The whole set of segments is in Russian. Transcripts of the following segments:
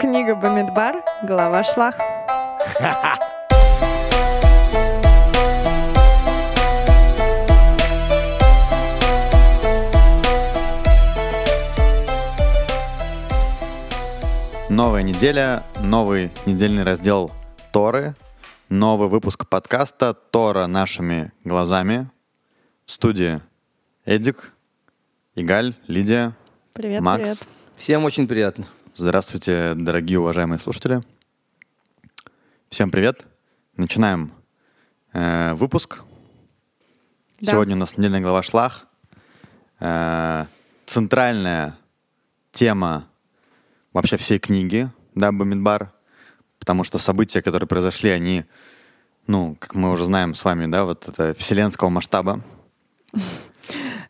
Книга Бамидбар, глава Шлах. Новая неделя, новый недельный раздел Торы, новый выпуск подкаста Тора нашими глазами. В студии Эдик, Игаль, Лидия, Привет, Макс. привет. Всем очень приятно. Здравствуйте, дорогие уважаемые слушатели. Всем привет. Начинаем э, выпуск. Да. Сегодня у нас недельная глава Шлах. Э, центральная тема вообще всей книги, да, Бамидбар, потому что события, которые произошли, они, ну, как мы уже знаем с вами, да, вот это вселенского масштаба.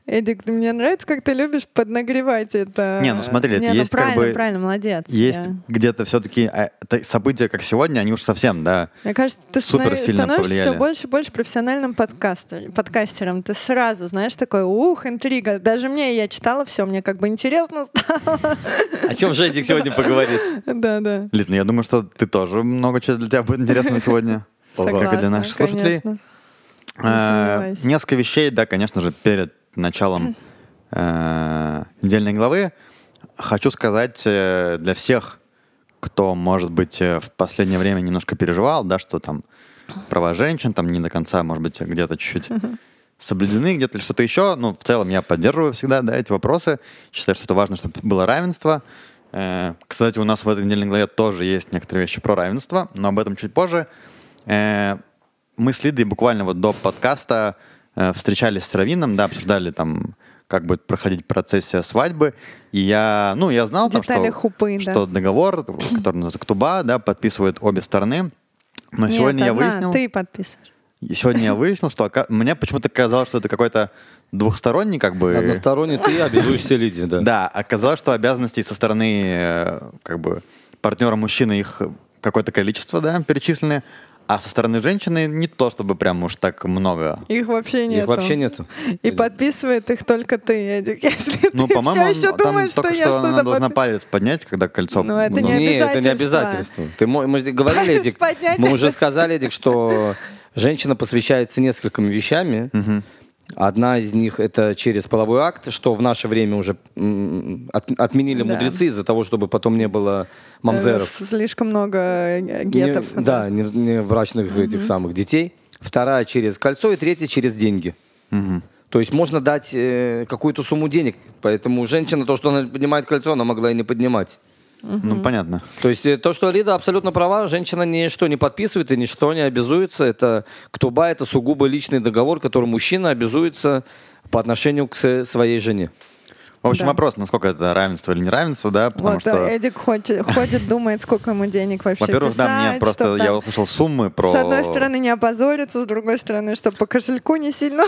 Эдик, мне нравится, как ты любишь поднагревать это. Не, ну смотри, это Не, ну есть как правильно, бы- правильно, молодец. Есть Я- где-то все-таки события, как сегодня, они уж совсем, да, Мне кажется, ты Супер станов- сильно становишься повлияли. все больше и больше профессиональным подкастер, подкастером. Ты сразу, знаешь, такой, ух, интрига. Даже мне, я читала все, мне как бы интересно стало. О чем Жедик сегодня поговорит? Да, да. Лид, ну я думаю, что ты тоже много чего для тебя будет интересного сегодня. Как и для Согласна, наших слушателей. сомневаюсь. Несколько вещей, да, конечно же, перед началом э, недельной главы. Хочу сказать э, для всех, кто, может быть, э, в последнее время немножко переживал, да, что там права женщин там не до конца, может быть, где-то чуть-чуть соблюдены, где-то что-то еще. Ну, в целом я поддерживаю всегда, да, эти вопросы. Считаю, что это важно, чтобы было равенство. Э, Кстати, у нас в этой недельной главе тоже есть некоторые вещи про равенство, но об этом чуть позже. Э, Мы с Лидой буквально вот до подкаста встречались с Равином, да, обсуждали там, как будет проходить процессия свадьбы. И я, ну, я знал там, что, хупы, да. что договор, который называется Ктуба, да, подписывают обе стороны. Но Нет, сегодня я одна, выяснил... ты подписываешь. И сегодня я выяснил, что ока- мне почему-то казалось, что это какой-то двухсторонний, как бы. Односторонний ты обязуешься Лидии, да. Да, оказалось, что обязанностей со стороны э, как бы партнера мужчины их какое-то количество, да, перечислены, а со стороны женщины не то, чтобы прям уж так много. Их вообще нет. Их вообще нету. И подписывает их только ты, Эдик. Если Ну, ты по-моему, все еще там думаешь, что только я что она что-то должна подпи- палец поднять, когда кольцо. Ну, это ну, не Не, это не обязательство. обязательство. Ты, мы же говорили, Палец Эдик, поднять. мы уже сказали, Эдик, что женщина посвящается несколькими вещами. мгм. Одна из них это через половой акт, что в наше время уже от- отменили Да. мудрецы из-за того, чтобы потом не было Э, мамзеров. Слишком много э, гетов. Не- да, не, не брачных этих самых детей. Вторая через кольцо и третья через деньги. Мгм. То есть можно дать э, какую-то сумму денег. Поэтому женщина, то, что она поднимает кольцо, она могла и не поднимать. Ну, понятно. То есть э, то, что Лида абсолютно права, женщина ничто не подписывает и ничто не обязуется. Это ктуба, это сугубо личный договор, который мужчина обязуется по отношению к своей жене. В общем, Да. вопрос, насколько это равенство или неравенство, да, потому Вот что, Эдик ходит, ходит, думает, сколько ему денег вообще во-первых, да, мне писать, просто, чтоб я там услышал суммы про... С одной стороны не опозориться, с другой стороны, чтобы по кошельку не сильно.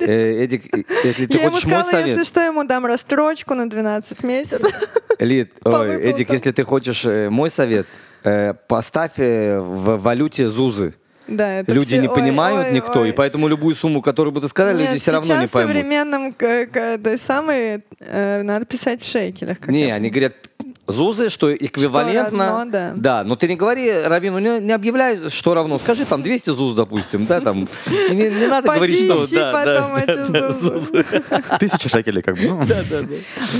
Э, Эдик, если ты Я ему хочешь мой сказала, если совет... что, ему дам расстрочку на 12 месяцев. Лид, ой. Эдик, если ты хочешь э, мой совет, э, поставь в валюте ЗУЗы. Да, это Люди все- не понимают ой, никто, ой. и поэтому любую сумму, которую бы ты сказали, Нет, люди все равно не поймут. современным к- к- этой самой э, надо писать в шекелях. Не, они говорят ЗУЗы, что эквивалентно. равно, да. но ты не говори Равину, не, не объявляй, что равно. Скажи там 200 ЗУЗ, допустим, да, там. Не, не надо Поди говорить, что... ищи да, да, потом да, эти да, ЗУЗы. Тысяча шекелей, как бы. ну.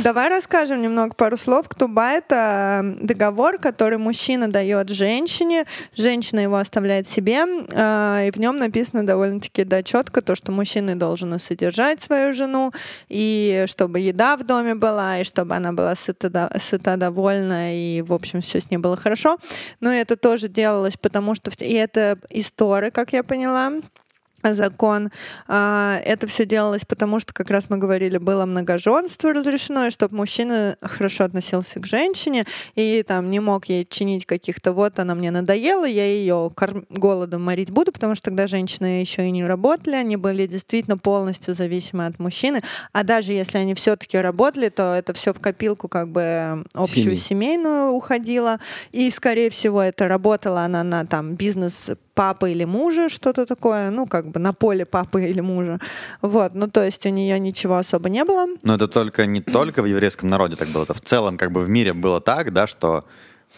Давай расскажем немного пару слов. Ктуба — это договор, который мужчина дает женщине, женщина его оставляет себе, э, и в нем написано довольно-таки да, четко то, что мужчина должен содержать свою жену, и чтобы еда в доме была, и чтобы она была сыта, сыта довольна, и, в общем, все с ней было хорошо. Но это тоже делалось, потому что... И это история, как я поняла, закон. А, Это все делалось потому, что, как раз мы говорили, было многоженство разрешено, и чтобы мужчина хорошо относился к женщине и там не мог ей чинить каких-то вот она мне надоела, я ее голодом морить буду, потому что тогда женщины еще и не работали, они были действительно полностью зависимы от мужчины, а даже если они все-таки работали, то это все в копилку как бы общую Семьи. семейную уходило, и скорее всего это работала она на там бизнес папы или мужа, что-то такое, ну, как бы на поле папы или мужа. Вот, ну, то есть у нее ничего особо не было. Но это только не только в еврейском народе так было, это в целом как бы в мире было так, да, что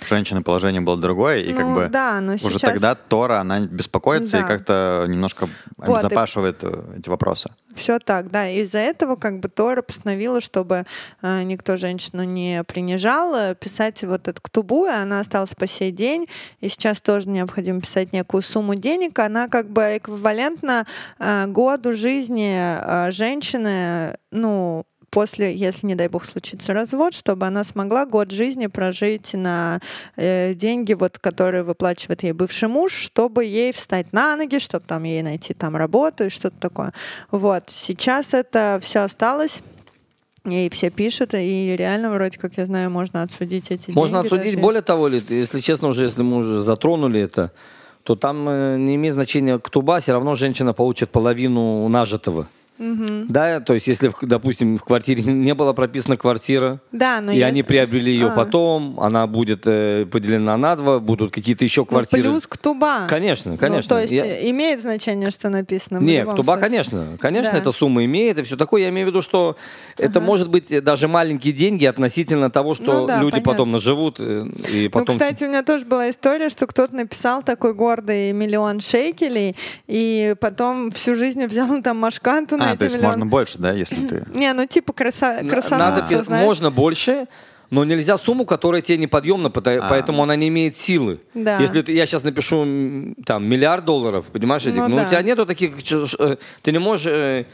женщины положение было другое, и как Ну, бы да, но уже сейчас- тогда Тора, она беспокоится и Да. как-то немножко Вот, и- обезопашивает э, эти вопросы. Все так, да. Из-за этого как бы Тора постановила, чтобы э, никто женщину не принижал, э, писать вот эту ктубу, и она осталась по сей день. И сейчас тоже необходимо писать некую сумму денег. Она как бы эквивалентна э, году жизни э, женщины, ну, после, если, не дай бог, случится развод, чтобы она смогла год жизни прожить на э, деньги, вот, которые выплачивает ей бывший муж, чтобы ей встать на ноги, чтобы там ей найти там работу и что-то такое. Вот. Сейчас это все осталось. И все пишут, и реально, вроде как я знаю, можно отсудить эти Можно деньги. отсудить. даже Более того, ли, если честно, уже если мы уже затронули это, то там э, не имеет значения ктуба, все равно женщина получит половину нажитого. Мгм. Да, то есть если, допустим, в квартире не была прописана квартира, Да, но и есть- они приобрели ее А. потом, она будет э, поделена на два, будут какие-то еще Ну, квартиры. плюс ктуба. Конечно, Ну, конечно. то есть Я- э, имеет значение, что написано. в Не, любом ктуба, случае. конечно. Конечно, Да. эта сумма имеет, и все такое. Я имею в виду, что это может быть даже маленькие деньги относительно того, что Ну да, люди понятно. потом наживут. э, И потом... Ну, кстати, у меня тоже была история, что кто-то написал такой гордый миллион шекелей, и потом всю жизнь взял там машканту А, эти то есть миллион. можно больше, да, если ты... Не, ну типа краса... Красануться, надо, знаешь. можно больше, но нельзя сумму, которая тебе неподъемна, А. поэтому она не имеет силы. Да. Если ты- я сейчас напишу там миллиард долларов, понимаешь, Эдик, Ну ну, да. у тебя нету таких, э, ты не можешь э,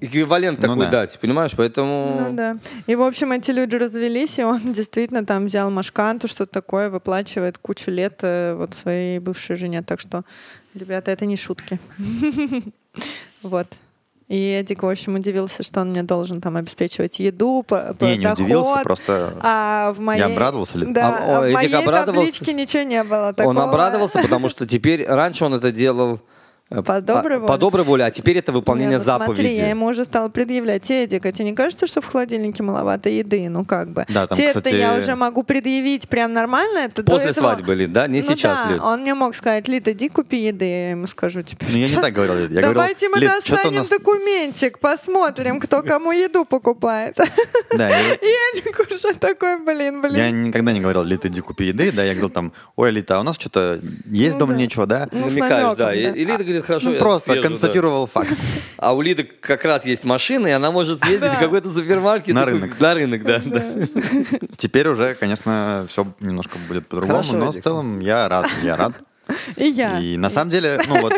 эквивалент Ну такой да. дать, понимаешь, поэтому... Ну да. И, в общем, эти люди развелись, и он действительно там взял машканту, что-то такое, выплачивает кучу лет э, вот своей бывшей жене. Так что, ребята, это не шутки. Вот. И Эдик, в общем, удивился, что он мне должен там обеспечивать еду, по, по- Не, не доход. удивился, просто... А в моей... Я обрадовался ли? Да, А, а о, в Эдик моей обрадовался? табличке ничего не было такого. Он обрадовался, потому что теперь, раньше он это делал По доброй а- воле? по доброй воле, а теперь это выполнение Не, ну Смотри, заповеди. я ему уже стала предъявлять. Эдик, а тебе не кажется, что в холодильнике маловато еды? Ну как бы. Да, там, Тебе-то кстати- я уже могу предъявить прям нормально. Это После этого- свадьбы, Лид, да? Не Ну сейчас, да, Лид. он мне мог сказать, Лид, иди купи еды, я ему скажу теперь. Ну, я не так говорил. Я говорил, Давайте мы «Лид, достанем нас...» документик, посмотрим, кто кому еду покупает. Да, я- Эдик уже такой, блин, блин. Я никогда не говорил, Лита, иди купи еды, да, я говорил там, ой, Лита, а у нас что-то есть Ну дома нечего, да? Ну, Намекаешь, да. И, и Лида говорит, хорошо, Ну, я просто съезжу, да. констатировал факт. А у Лиды как раз есть машина, и она может съездить Да. в какой-то супермаркет. На такой, рынок. На рынок, да. да. Теперь уже, конечно, все немножко будет по-другому, но в Эдик. целом я рад, я рад. И я. И на самом деле, ну вот,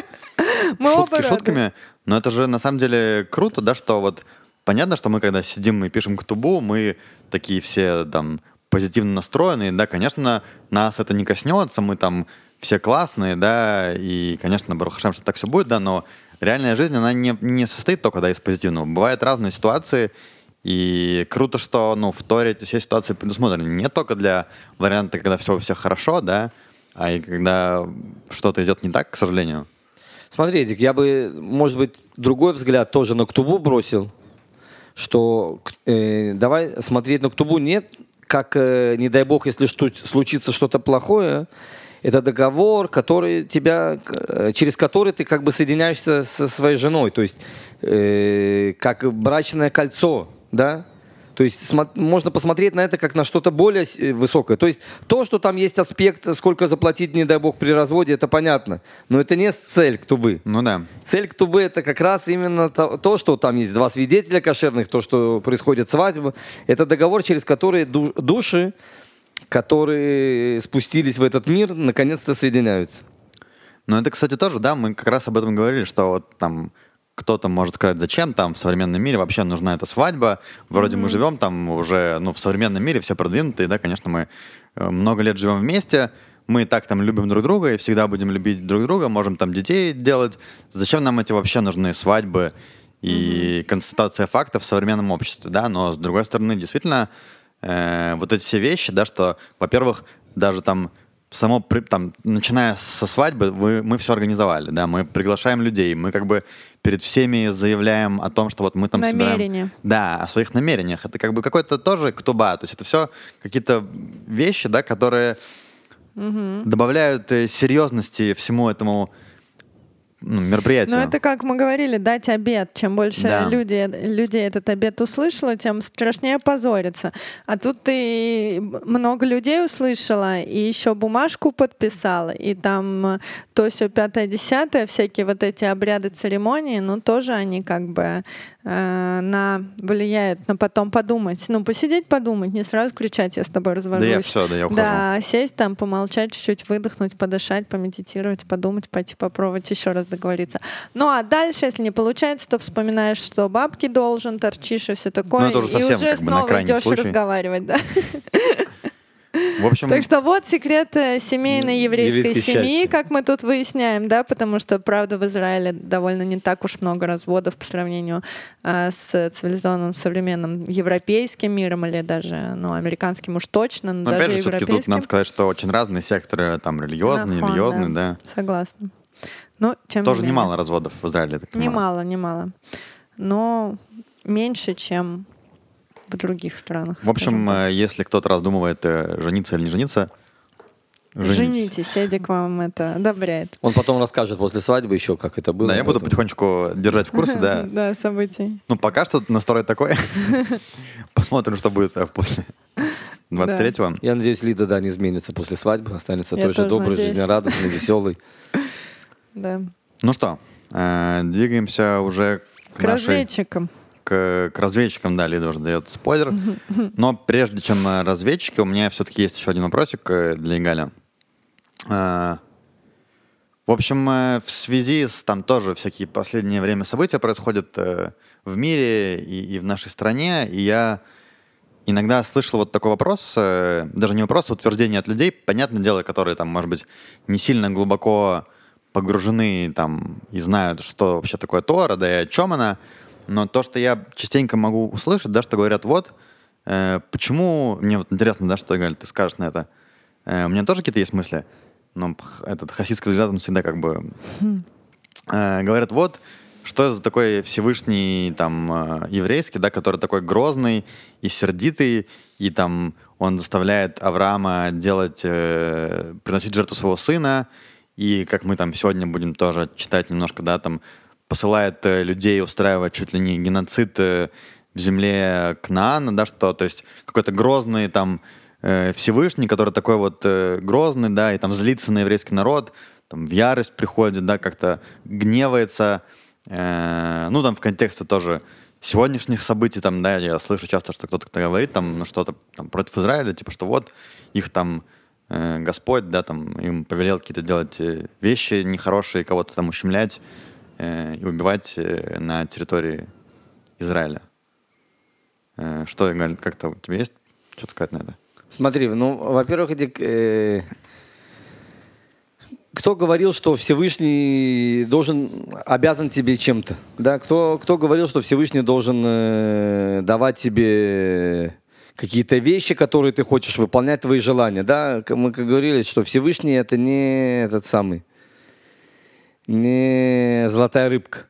Мы шутки шутками, но это же на самом деле круто, да, что вот понятно, что мы когда сидим и пишем ктубу, мы такие все там позитивно настроенные, да, конечно, нас это не коснется, мы там все классные, да, и, конечно, Барухашем, что так все будет, да, но реальная жизнь, она не, не состоит только, да, из позитивного. Бывают разные ситуации, и круто, что, ну, в Торе эти все ситуации предусмотрены не только для варианта, когда все у всех хорошо, да, а и когда что-то идет не так, к сожалению. Смотри, Эдик, я бы, может быть, другой взгляд тоже на Ктубу бросил, что э, давай смотреть на Ктубу нет, как, э, не дай бог, если что, случится что-то плохое, это договор, который тебя, э, через который ты как бы соединяешься со своей женой, то есть э, как брачное кольцо, да? То есть можно посмотреть на это как на что-то более э, высокое. То есть то, что там есть аспект, сколько заплатить, не дай бог, при разводе, это понятно. Но это не цель ктубы. Ну да. Цель ктубы это как раз именно то, то, что там есть два свидетеля кошерных, то, что происходит свадьба. Это договор, через который ду- души, которые спустились в этот мир, наконец-то соединяются. Ну, это, кстати, тоже, да, мы как раз об этом говорили, что вот там кто-то может сказать, зачем там в современном мире вообще нужна эта свадьба. Вроде мы живем там уже, ну, в современном мире все продвинутые, да, конечно, мы э, много лет живем вместе, мы так там любим друг друга и всегда будем любить друг друга, можем там детей делать. Зачем нам эти вообще нужны свадьбы и констатация фактов в современном обществе, да? Но с другой стороны, действительно, э, вот эти все вещи, да, что, во-первых, даже там само, там, начиная со свадьбы, вы, мы все организовали, да, мы приглашаем людей, мы как бы перед всеми заявляем о том, что вот мы там собираем... Намерения. Да, о своих намерениях. Это как бы какой-то тоже ктуба, то есть это все какие-то вещи, да, которые добавляют э, серьезности всему этому ну, мероприятию. Но это как мы говорили, дать обед. Чем больше Да. люди, людей этот обед услышало, тем страшнее позориться. А тут ты много людей услышала, и еще бумажку подписала, и там э, то все пятое, десятое, всякие вот эти обряды, церемонии, ну тоже они как бы э, на влияют на потом подумать. Ну, посидеть, подумать, не сразу кричать, я с тобой Да развожусь. я все, да, я ухожу. Да, сесть там, помолчать, чуть-чуть выдохнуть, подышать, помедитировать, подумать, пойти попробовать еще раз договориться. Ну а дальше, если не получается, то вспоминаешь, что бабки должен, торчишь и все такое. Ну, уже и совсем уже как бы снова крайний идешь случай. разговаривать, да. В общем, Так что вот секрет э, семейной еврейской семьи, счастья. как мы тут выясняем, да, потому что, правда, в Израиле довольно не так уж много разводов по сравнению а, с цивилизованным современным европейским миром или даже, ну, американским уж точно, но но даже опять же, все-таки тут надо сказать, что очень разные секторы, там, религиозные, Нахон, нерелигиозные, да. Согласна. Но тем Тоже не немало разводов в Израиле, я так понимаю. Немало, немало. Но меньше, чем в других странах. В общем, э, если кто-то раздумывает, э, жениться или не жениться, женитесь. женитесь, Эдик вам это одобряет. Он потом расскажет после свадьбы еще, как это было. Да, я буду потихонечку держать в курсе, да. Да, событий. Ну, пока что настрой такой. Посмотрим, что будет э, после 23-го. Я надеюсь, Лида, да, не изменится после свадьбы, останется той же тоже доброй, жизнерадостной, веселой. Да. Ну что, э, двигаемся уже к К нашей разведчикам. к, к разведчикам, да, Лида уже дает спойлер. Но прежде чем э, разведчики, у меня все-таки есть еще один вопросик э, для Игаля. Э, В общем, э, в связи с там тоже всякие последнее время события происходят в мире и, и в нашей стране, и я иногда слышал вот такой вопрос, даже не вопрос, а утверждение от людей, понятное дело, которые там, может быть, не сильно глубоко погружены там и знают, что вообще такое Тора, да и о чем она, но то, что я частенько могу услышать, да, что говорят, вот, э, почему, мне вот интересно, да, что, Галь, ты скажешь на это, Э, у меня тоже какие-то есть мысли, но этот хасидский взгляд, он всегда как бы э, говорят, вот, что за такой Всевышний там э, еврейский, да, который такой грозный и сердитый, и там он заставляет Авраама делать, э, приносить жертву своего сына, и как мы там сегодня будем тоже читать немножко, да, там посылает э, людей устраивать чуть ли не геноцид э, в земле Кнаана, да, что, то есть какой-то грозный там э, Всевышний, который такой вот грозный, да, и там злится на еврейский народ, там в ярость приходит, да, как-то гневается, э, ну, там в контексте тоже сегодняшних событий, там, да, я слышу часто, что кто-то кто говорит, там, ну, что-то там против Израиля, типа, что вот их там Господь, да, там, им повелел какие-то делать э, вещи нехорошие, кого-то там ущемлять э, и убивать э, на территории Израиля. Э, что, Галь, как-то у тебя есть что сказать на это? Смотри, ну, во-первых, Эдик, э, кто говорил, что Всевышний должен, обязан тебе чем-то? Да? Кто, кто говорил, что Всевышний должен э, давать тебе какие-то вещи, которые ты хочешь выполнять, твои желания? Да? Мы как говорили, что Всевышний это не этот самый, не золотая рыбка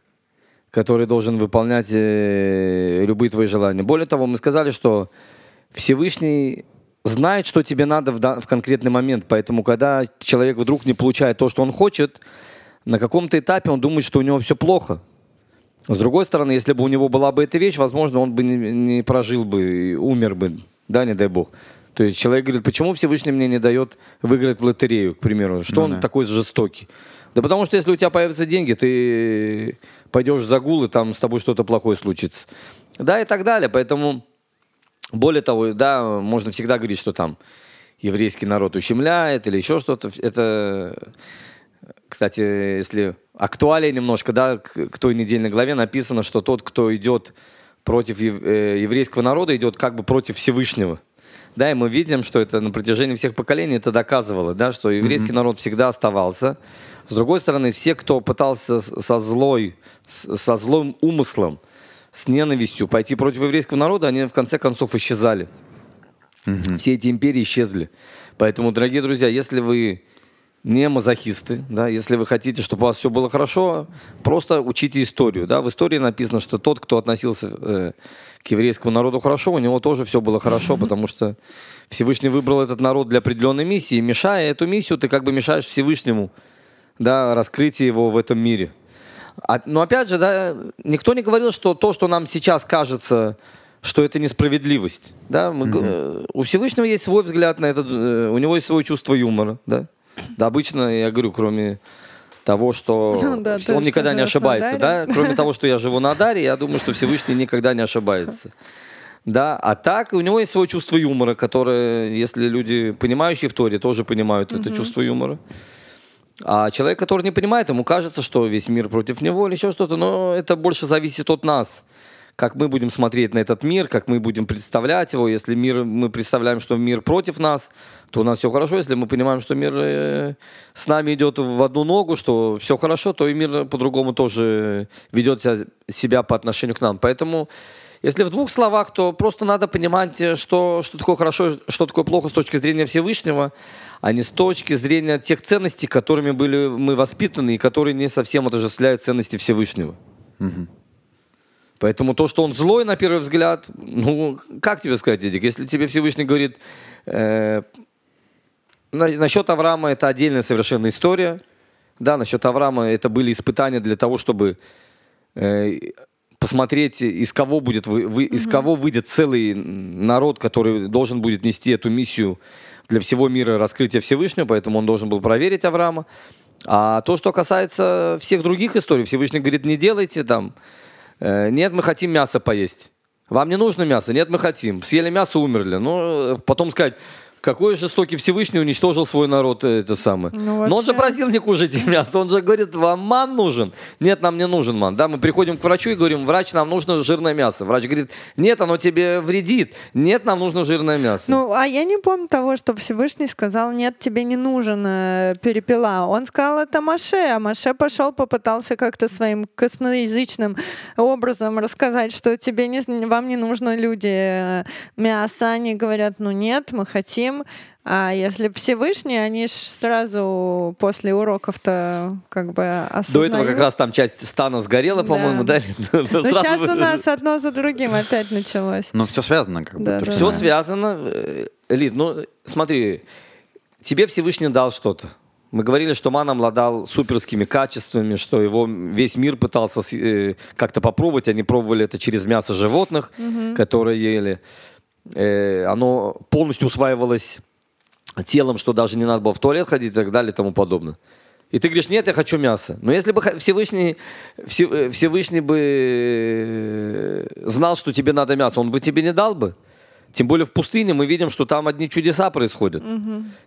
который должен выполнять э, любые твои желания. Более того, мы сказали, что Всевышний знает, что тебе надо в, в конкретный момент. Поэтому, когда человек вдруг не получает то, что он хочет, на каком-то этапе он думает, что у него все плохо. С другой стороны, если бы у него была бы эта вещь, возможно, он бы не, не прожил бы, умер бы, да, не дай бог. То есть человек говорит, почему Всевышний мне не дает выиграть в лотерею, к примеру? Что Ну он да. такой жестокий? Да потому что если у тебя появятся деньги, ты пойдешь в загул, и там с тобой что-то плохое случится. Да, и так далее. Поэтому, более того, да, можно всегда говорить, что там еврейский народ ущемляет или еще что-то. Это, кстати, если актуалия немножко, да, к, к той недельной главе написано, что тот, кто идет против ев- э, еврейского народа, идет как бы против Всевышнего. Да, и мы видим, что это на протяжении всех поколений это доказывало, да, что еврейский народ всегда оставался. С другой стороны, все, кто пытался со злой, со злым умыслом, с ненавистью пойти против еврейского народа, они в конце концов исчезали. Все эти империи исчезли. Поэтому, дорогие друзья, если вы не мазохисты, да, если вы хотите, чтобы у вас все было хорошо, просто учите историю. Да. В истории написано, что тот, кто относился э, к еврейскому народу хорошо, у него тоже все было хорошо, потому что Всевышний выбрал этот народ для определенной миссии. Мешая эту миссию, ты как бы мешаешь Всевышнему да, раскрытие его в этом мире. А, но опять же, да, никто не говорил, что то, что нам сейчас кажется, что это несправедливость. Да? Мы, э, У Всевышнего есть свой взгляд на этот, э, у него есть свое чувство юмора. Да? Да, обычно, я говорю, кроме того, что да, он никогда не ошибается. Да? Кроме того, что я живу на Даре, я думаю, что Всевышний никогда не ошибается. Да, а так у него есть свое чувство юмора, которое, если люди, понимающие в Торе, тоже понимают это чувство юмора. А человек, который не понимает, ему кажется, что весь мир против него или еще что-то, но это больше зависит от нас. Как мы будем смотреть на этот мир, как мы будем представлять его. Если мир, мы представляем, что мир против нас, то у нас все хорошо. Если мы понимаем, что мир э, с нами идет в одну ногу, что все хорошо, то и мир по-другому тоже ведет себя- себя по отношению к нам. Поэтому, если в двух словах, то просто надо понимать, э, что, что такое хорошо, что такое плохо с точки зрения Всевышнего, а не с точки зрения тех ценностей, которыми были мы воспитаны и которые не совсем отождествляют ценности Всевышнего. Поэтому то, что он злой на первый взгляд, ну, как тебе сказать, Эдик, если тебе Всевышний говорит, э, на- насчет Авраама это отдельная совершенно история, да, насчет Авраама это были испытания для того, чтобы э, посмотреть, из кого будет, вы- вы- из кого выйдет целый народ, который должен будет нести эту миссию для всего мира раскрытия Всевышнего, поэтому он должен был проверить Авраама. А то, что касается всех других историй, Всевышний говорит, не делайте там, нет, мы хотим мясо поесть. Вам не нужно мясо? Нет, мы хотим. Съели мясо, умерли. Ну, э, потом сказать, какой жестокий Всевышний уничтожил свой народ, э, это самое. Ну, Но он же вообще- просил не кушать мясо, он же говорит, вам ман нужен. Нет, нам не нужен ман. Да, мы приходим к врачу и говорим, врач, нам нужно жирное мясо. Врач говорит, нет, оно тебе вредит. Нет, нам нужно жирное мясо. Ну, а я не помню того, что Всевышний сказал, нет, тебе не нужен э, перепела. Он сказал это Маше, а Маше пошел, попытался как-то своим косноязычным образом рассказать, что тебе не, вам не нужно люди э, мясо. Они говорят, ну нет, мы хотим. А если Всевышний, они ж сразу после уроков-то как бы До осознают. этого как раз там часть стана сгорела, Да. по-моему, да? Ну, сейчас у нас одно за другим опять началось. Ну, все связано, как Да, будто. Все связано. э, Лид, ну смотри, тебе Всевышний дал что-то. Мы говорили, что ман обладал суперскими качествами, что его весь мир пытался э, как-то попробовать. Они пробовали это через мясо животных, которые ели. Э, оно полностью усваивалось телом, что даже не надо было в туалет ходить и так далее и тому подобное. И ты говоришь, нет, я хочу мясо. Но если бы Всевышний, Все- Всевышний бы э, знал, что тебе надо мясо, он бы тебе не дал бы. Тем более в пустыне мы видим, что там одни чудеса происходят.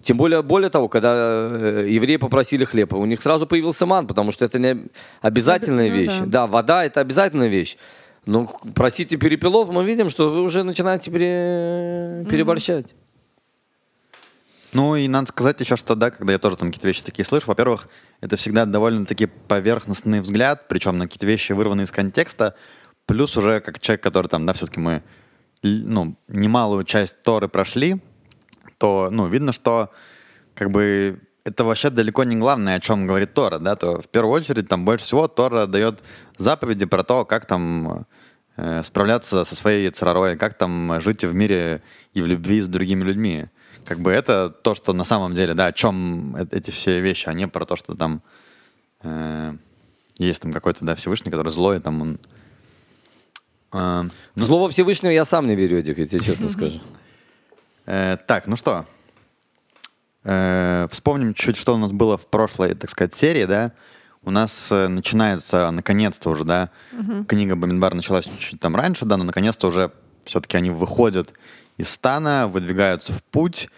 Тем более, более того, когда э, евреи попросили хлеба, у них сразу появился ман, потому что это не обязательная Ну вещь. да. Да, вода это обязательная вещь. Но просите перепелов, мы видим, что вы уже начинаете пере- переборщать. Ну и надо сказать еще, что да, когда я тоже там какие-то вещи такие слышу, во-первых, это всегда довольно-таки поверхностный взгляд, причем на какие-то вещи вырванные из контекста, плюс уже как человек, который там, да, все-таки мы ну, немалую часть Торы прошли, то, ну, видно, что как бы это вообще далеко не главное, о чем говорит Тора, да, то в первую очередь там больше всего Тора дает заповеди про то, как там э, справляться со своей царорой, как там жить в мире и в любви с другими людьми. Как бы это то, что на самом деле, да, о чем э- эти все вещи, а не про то, что там э, есть там какой-то, да, Всевышний, который злой, там он... э, В Слово Всевышнего я сам не верю, Эдик, я тебе честно скажу. Э, так, ну что, Э, вспомним чуть, что у нас было в прошлой, так сказать, серии, да. У нас э, начинается, наконец-то уже, да, книга Бамидбар началась чуть-чуть там раньше, да, но наконец-то уже все-таки они выходят из стана, выдвигаются в путь,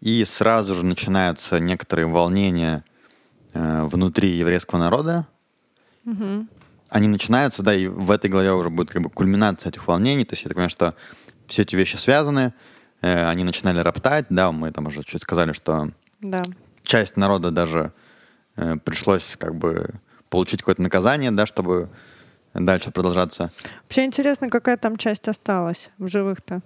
и сразу же начинаются некоторые волнения э, внутри еврейского народа. Они начинаются, да, и в этой главе уже будет как бы кульминация этих волнений, то есть я так понимаю, что все эти вещи связаны, Э, они начинали роптать, да, мы там уже чуть сказали, что Да. часть народа даже э, пришлось как бы получить какое-то наказание, да, чтобы дальше продолжаться. Вообще интересно, какая там часть осталась в живых-то.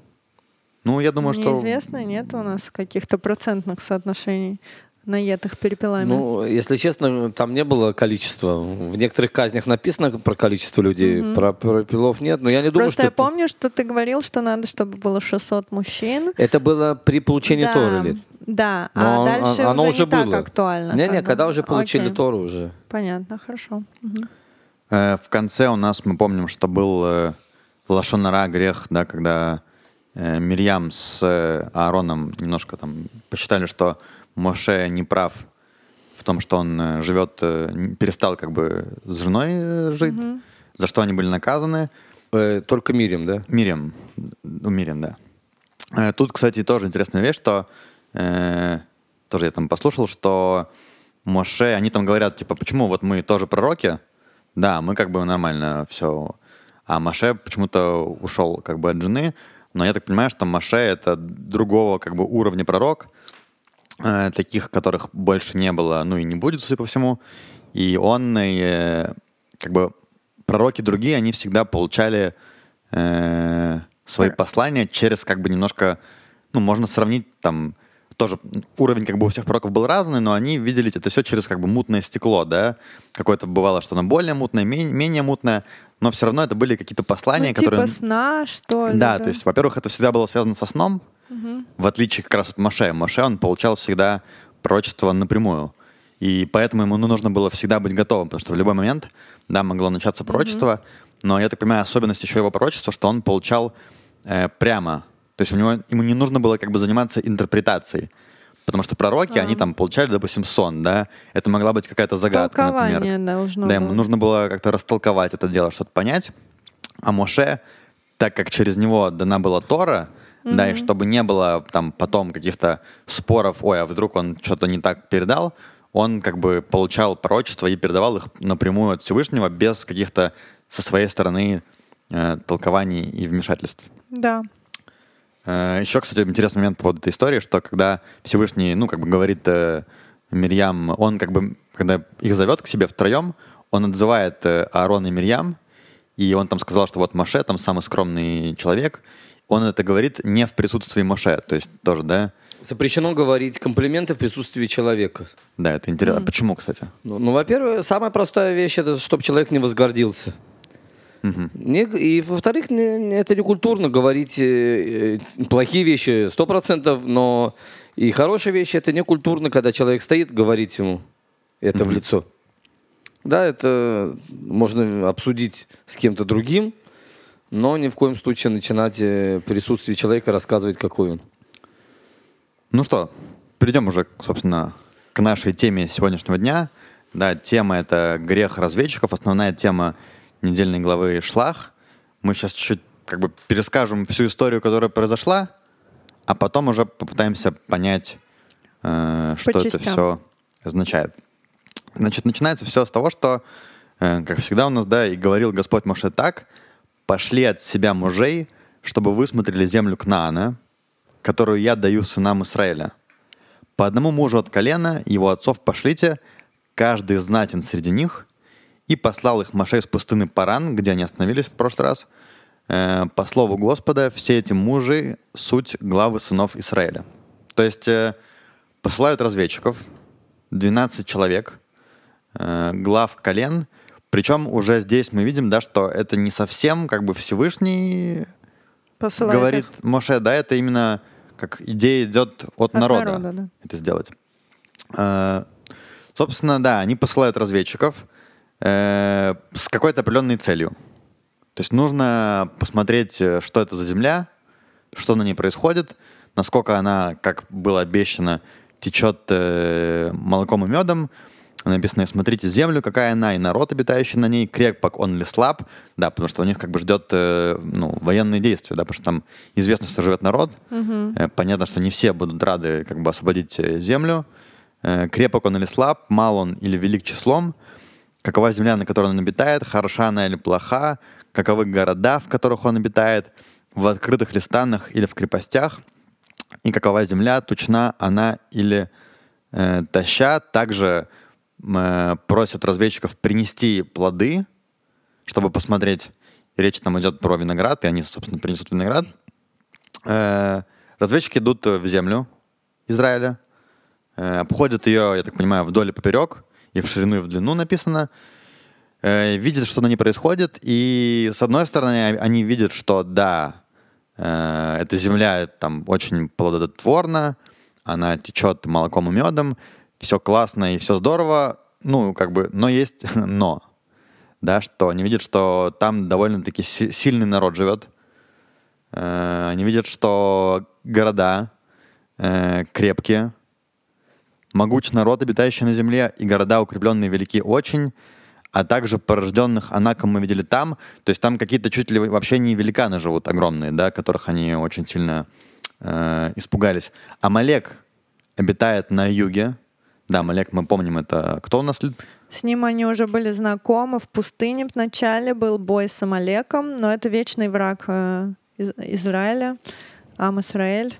Ну, я думаю, что... Неизвестно, нет у нас каких-то процентных соотношений наетых перепелами. Ну, если честно, там не было количества. В некоторых казнях написано про количество людей, про, про пилов нет. Но я не думаю, Просто что я это- помню, что ты говорил, что надо, чтобы было 600 мужчин. это было при получении да, Торы. Лид. Да, Но а дальше оно уже, уже не так было. актуально. Не-не, когда уже получили Окей, Тору уже. Понятно, хорошо. Мгм. Э, в конце у нас, мы помним, что был э, лошонара грех, да, когда э, Мирьям с э, Аароном немножко там посчитали, что Моше не прав в том, что он э, живет, э, перестал как бы с женой э, жить, за что они были наказаны. Только Мирим, да? Мирим. Ну, Мирим, да. Тут, кстати, тоже интересная вещь, что э, тоже я там послушал, что Моше, они там говорят, типа, почему вот мы тоже пророки, да, мы как бы нормально все, а Моше почему-то ушел как бы от жены, но я так понимаю, что Моше это другого как бы уровня пророк, э, таких, которых больше не было, ну и не будет, судя по всему, и он э, как бы пророки другие, они всегда получали э, свои послания через как бы немножко, ну, можно сравнить там тоже уровень как бы у всех пророков был разный, но они видели это все через как бы мутное стекло, да, какое-то бывало, что оно более мутное, менее, менее мутное, но все равно это были какие-то послания, Ну, которые... типа сна, что ли? Да, то есть, во-первых, это всегда было связано со сном, в отличие как раз от Моше. Моше, он получал всегда пророчество напрямую. И поэтому ему ну, нужно было всегда быть готовым, потому что в любой момент, да, могло начаться пророчество, но я так понимаю, особенность еще его пророчества, что он получал э, прямо. То есть у него, ему не нужно было как бы заниматься интерпретацией. Потому что пророки, они там получали, допустим, сон, да, это могла быть какая-то загадка, например. должно Да, ему было. нужно было как-то растолковать это дело, что-то понять. А Моше, так как через него дана была Тора, да, и чтобы не было там потом каких-то споров, ой, а вдруг он что-то не так передал, он как бы получал пророчества и передавал их напрямую от Всевышнего без каких-то со своей стороны э, толкований и вмешательств. Да. Э, Еще, кстати, интересный момент по поводу этой истории, что когда Всевышний, ну, как бы говорит э, Мирьям, он как бы, когда их зовет к себе втроем, он отзывает э, Аарона и Мирьям, и он там сказал, что вот Моше там самый скромный человек, он это говорит не в присутствии Моше, то есть тоже, да? Запрещено говорить комплименты в присутствии человека. Да, это интересно. А Почему, кстати? Ну, ну, во-первых, самая простая вещь это, чтобы человек не возгордился. Не- и во-вторых, не- не- это не культурно говорить э, э, плохие вещи сто процентов, но и хорошие вещи это не культурно, когда человек стоит, говорить ему это в лицо. Да, это можно обсудить с кем-то другим, но ни в коем случае начинать э, в присутствии человека рассказывать, какой он. Ну что, перейдем уже, собственно, к нашей теме сегодняшнего дня. Да, тема это грех разведчиков. Основная тема недельной главы Шлах. Мы сейчас чуть как бы перескажем всю историю, которая произошла, а потом уже попытаемся понять, э, что это частям. все означает. Значит, начинается все с того, что, э, как всегда у нас, да, и говорил Господь Моше так, пошли от себя мужей, чтобы вы смотрели землю Кнаана, которую я даю сынам Израиля. По одному мужу от колена его отцов пошлите, каждый знатен среди них, и послал их Моше из пустыны Паран, где они остановились в прошлый раз. Э, по слову Господа, все эти мужи — суть главы сынов Израиля. То есть э, посылают разведчиков, 12 человек, э, глав колен, причем уже здесь мы видим, да, что это не совсем как бы Всевышний Посылает говорит их. Моше, да, это именно как идея идет от, народа, народа, да. это сделать. Э, собственно, да, они посылают разведчиков э, с какой-то определенной целью. То есть нужно посмотреть, э, что это за земля, что на ней происходит, насколько она, как было обещано, течет э, молоком и медом. Написано, смотрите землю, какая она, и народ, обитающий на ней, крепок он ли слаб, да, потому что у них как бы ждет э, ну, военные действия, да, потому что там известно, что живет народ, Э, понятно, что не все будут рады как бы освободить э, землю, Э, крепок он или слаб, мал он или велик числом, какова земля, на которой он обитает, хороша она или плоха, каковы города, в которых он обитает, в открытых ли станах или в крепостях, и какова земля, тучна она или э, таща. Также просят разведчиков принести плоды, чтобы посмотреть. Речь там идет про виноград, и они, собственно, принесут виноград. Э, разведчики идут в землю Израиля, э, обходят ее, я так понимаю, вдоль и поперек, и в ширину, и в длину написано, э, видят, что на ней происходит, и с одной стороны они видят, что да, э, эта земля там очень плодотворна, она течет молоком и медом, все классно и все здорово, ну, как бы, но есть но. да, что они видят, что там довольно-таки си- сильный народ живет. Э, они видят, что города э, крепкие, могучий народ, обитающий на земле, и города укрепленные велики очень, а также порожденных Анаком мы видели там. То есть там какие-то чуть ли вообще не великаны живут огромные, да, которых они очень сильно э, испугались. Амалек обитает на юге. Да, Амалек, мы помним, это кто у нас? С ним они уже были знакомы. В пустыне вначале был бой с Амалеком, но это вечный враг э, Из- Израиля, Ам Исраэль.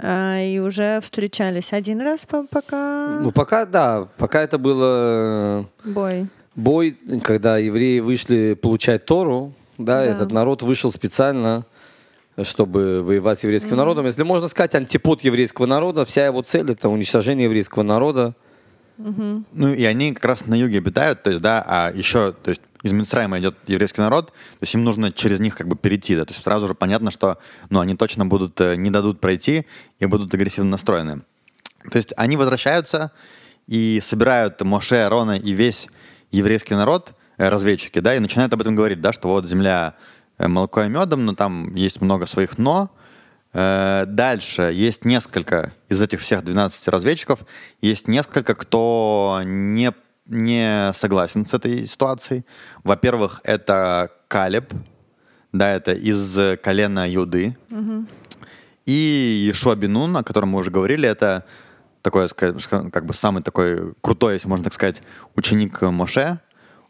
Э, И уже встречались один раз по- пока Ну, пока, да, пока это было бой. бой, когда евреи вышли получать Тору, да, Да. этот народ вышел специально, чтобы воевать с еврейским народом. Если можно сказать, антипод еврейского народа, вся его цель это уничтожение еврейского народа. Ну, и они как раз на юге обитают, то есть, да, а еще, то есть, из Минстрайма идет еврейский народ, то есть им нужно через них как бы перейти, да, то есть сразу же понятно, что, ну, они точно будут, э, не дадут пройти и будут агрессивно настроены. То есть они возвращаются и собирают Моше, Арона и весь еврейский народ, э, разведчики, да, и начинают об этом говорить, да, что вот земля молоко и медом, но там есть много своих «но», Э, Дальше есть несколько из этих всех 12 разведчиков, есть несколько, кто не, не согласен с этой ситуацией. Во-первых, это Калеб, да, это из колена Юды. И Ешуа Бинун, о котором мы уже говорили, это такой, как бы самый такой крутой, если можно так сказать, ученик Моше.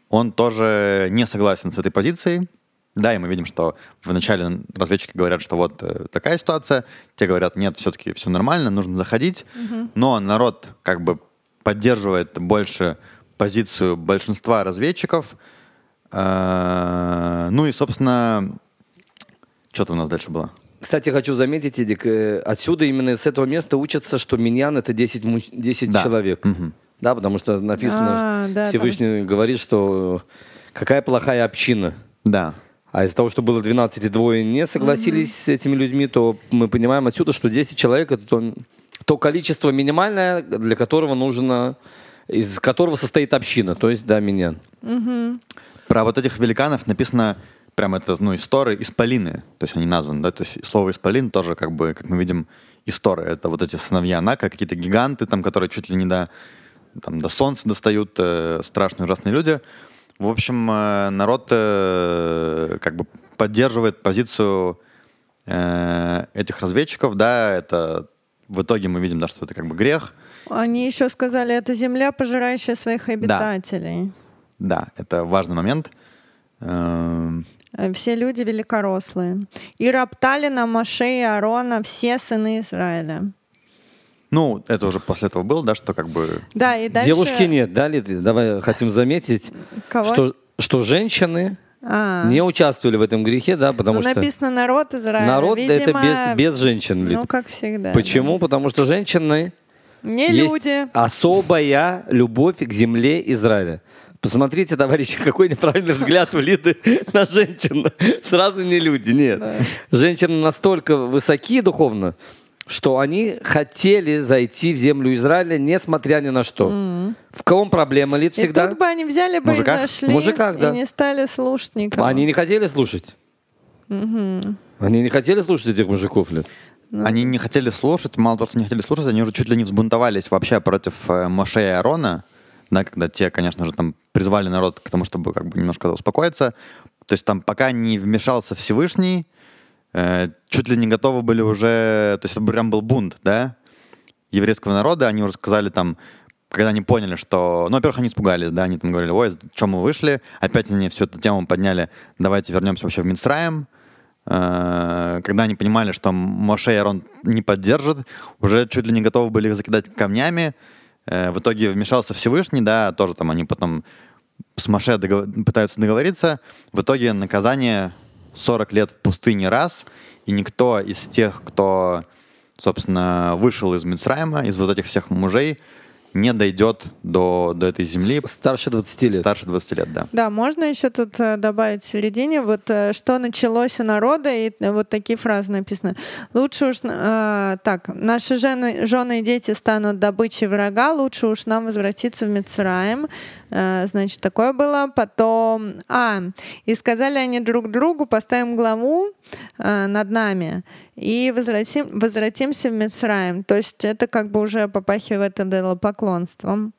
Он тоже не согласен с этой позицией. Да, и мы видим, что вначале разведчики говорят, что вот э, такая ситуация, те говорят, нет, все-таки все нормально, нужно заходить, но народ как бы поддерживает больше позицию большинства разведчиков. Э, Ну и, собственно, что-то у нас дальше было. Кстати, хочу заметить, Эдик, э, отсюда именно с этого места учатся, что миньян это 10, му- 10 Да. человек. Мгм. Да, потому что написано, А, да, Всевышний говорит, что какая плохая община. Да. А из-за того, что было 12 и двое не согласились с этими людьми, то мы понимаем отсюда, что 10 человек это то, то количество минимальное, для которого нужно, из которого состоит община, то есть, да, миньян. Про вот этих великанов написано прям это, ну, исторы, исполины. То есть они названы, да, то есть слово исполин тоже как бы, как мы видим, история. Это вот эти сыновья Анака, какие-то гиганты там, которые чуть ли не до, там, до солнца достают, э, страшные ужасные люди. В общем, э, народ э, как бы поддерживает позицию э, этих разведчиков, да, это в итоге мы видим, да, что это как бы грех. Они еще сказали, это земля, пожирающая своих обитателей. Да, это важный момент. Все люди великорослые. И роптали на Моше и Аарона все сыны Израиля. Ну, это уже после этого было, да, что как бы... Да, и дальше... Девушки нет, да, Лиды? Давай хотим заметить, Кого? что, что женщины А. не участвовали в этом грехе, да, потому Ну, что написано народ Израиля. народ это без, без женщин. Лид. Ну, как всегда. Почему? Потому что женщины Не есть люди. особая любовь к земле Израиля. Посмотрите, товарищи, какой неправильный взгляд у Лиды на женщин. Сразу не люди, нет. Женщины настолько высоки духовно, что они хотели зайти в землю Израиля, несмотря ни на что. В ком проблема, Лид, И всегда? тут бы они взяли бы Мужиках? и зашли, Мужиках, да. и не стали слушать никого. Они не хотели слушать. Они не хотели слушать этих мужиков, Лид. Ну. Они не хотели слушать, мало того, что не хотели слушать, они уже чуть ли не взбунтовались вообще против э, Моше и Аарона, да, когда те, конечно же, там призвали народ к тому, чтобы как бы немножко успокоиться. То есть там пока не вмешался Всевышний, э, чуть ли не готовы были уже... То есть это прям был бунт, да, еврейского народа. Они уже сказали там, когда они поняли, что... Ну, во-первых, они испугались, да, они там говорили, ой, чем мы вышли? Опять они всю эту тему подняли, давайте вернемся вообще в Минстраем. Э, Когда они понимали, что Моше и Арон не поддержат, уже чуть ли не готовы были их закидать камнями. Э, В итоге вмешался Всевышний, да, тоже там они потом с Моше догов- пытаются договориться. В итоге наказание 40 лет в пустыне раз, и никто из тех, кто, собственно, вышел из Мицраима, из вот этих всех мужей, не дойдет до, до этой земли Старше 20 лет. старше 20 лет, да. Да, можно еще тут э, добавить в середине, вот э, что началось у народа, и вот такие фразы написаны. Лучше уж, э, так, наши жены, жены и дети станут добычей врага, лучше уж нам возвратиться в Мицраем. Э, значит, такое было. Потом, а, и сказали они друг другу, поставим главу э, над нами и возвратим, возвратимся в Мицраем. То есть это как бы уже попахивает идолопоклонством.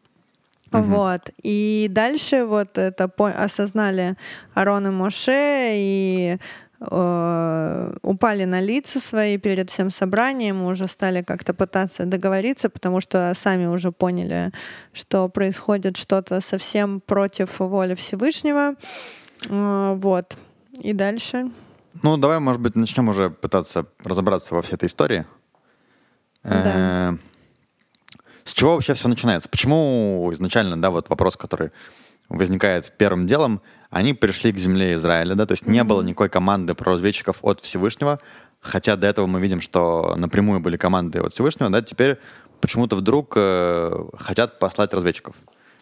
Вот. И дальше вот это осознали Арон и Моше и э, упали на лица свои перед всем собранием, уже стали как-то пытаться договориться, потому что сами уже поняли, что происходит что-то совсем против воли Всевышнего. Э, Вот. И дальше. Ну, давай, может быть, начнем уже пытаться разобраться во всей этой истории. Да. Э, С чего вообще все начинается? Почему изначально, да, вот вопрос, который возникает первым делом, они пришли к земле Израиля, да, то есть не было никакой команды про разведчиков от Всевышнего, хотя до этого мы видим, что напрямую были команды от Всевышнего, да, теперь почему-то вдруг э, хотят послать разведчиков.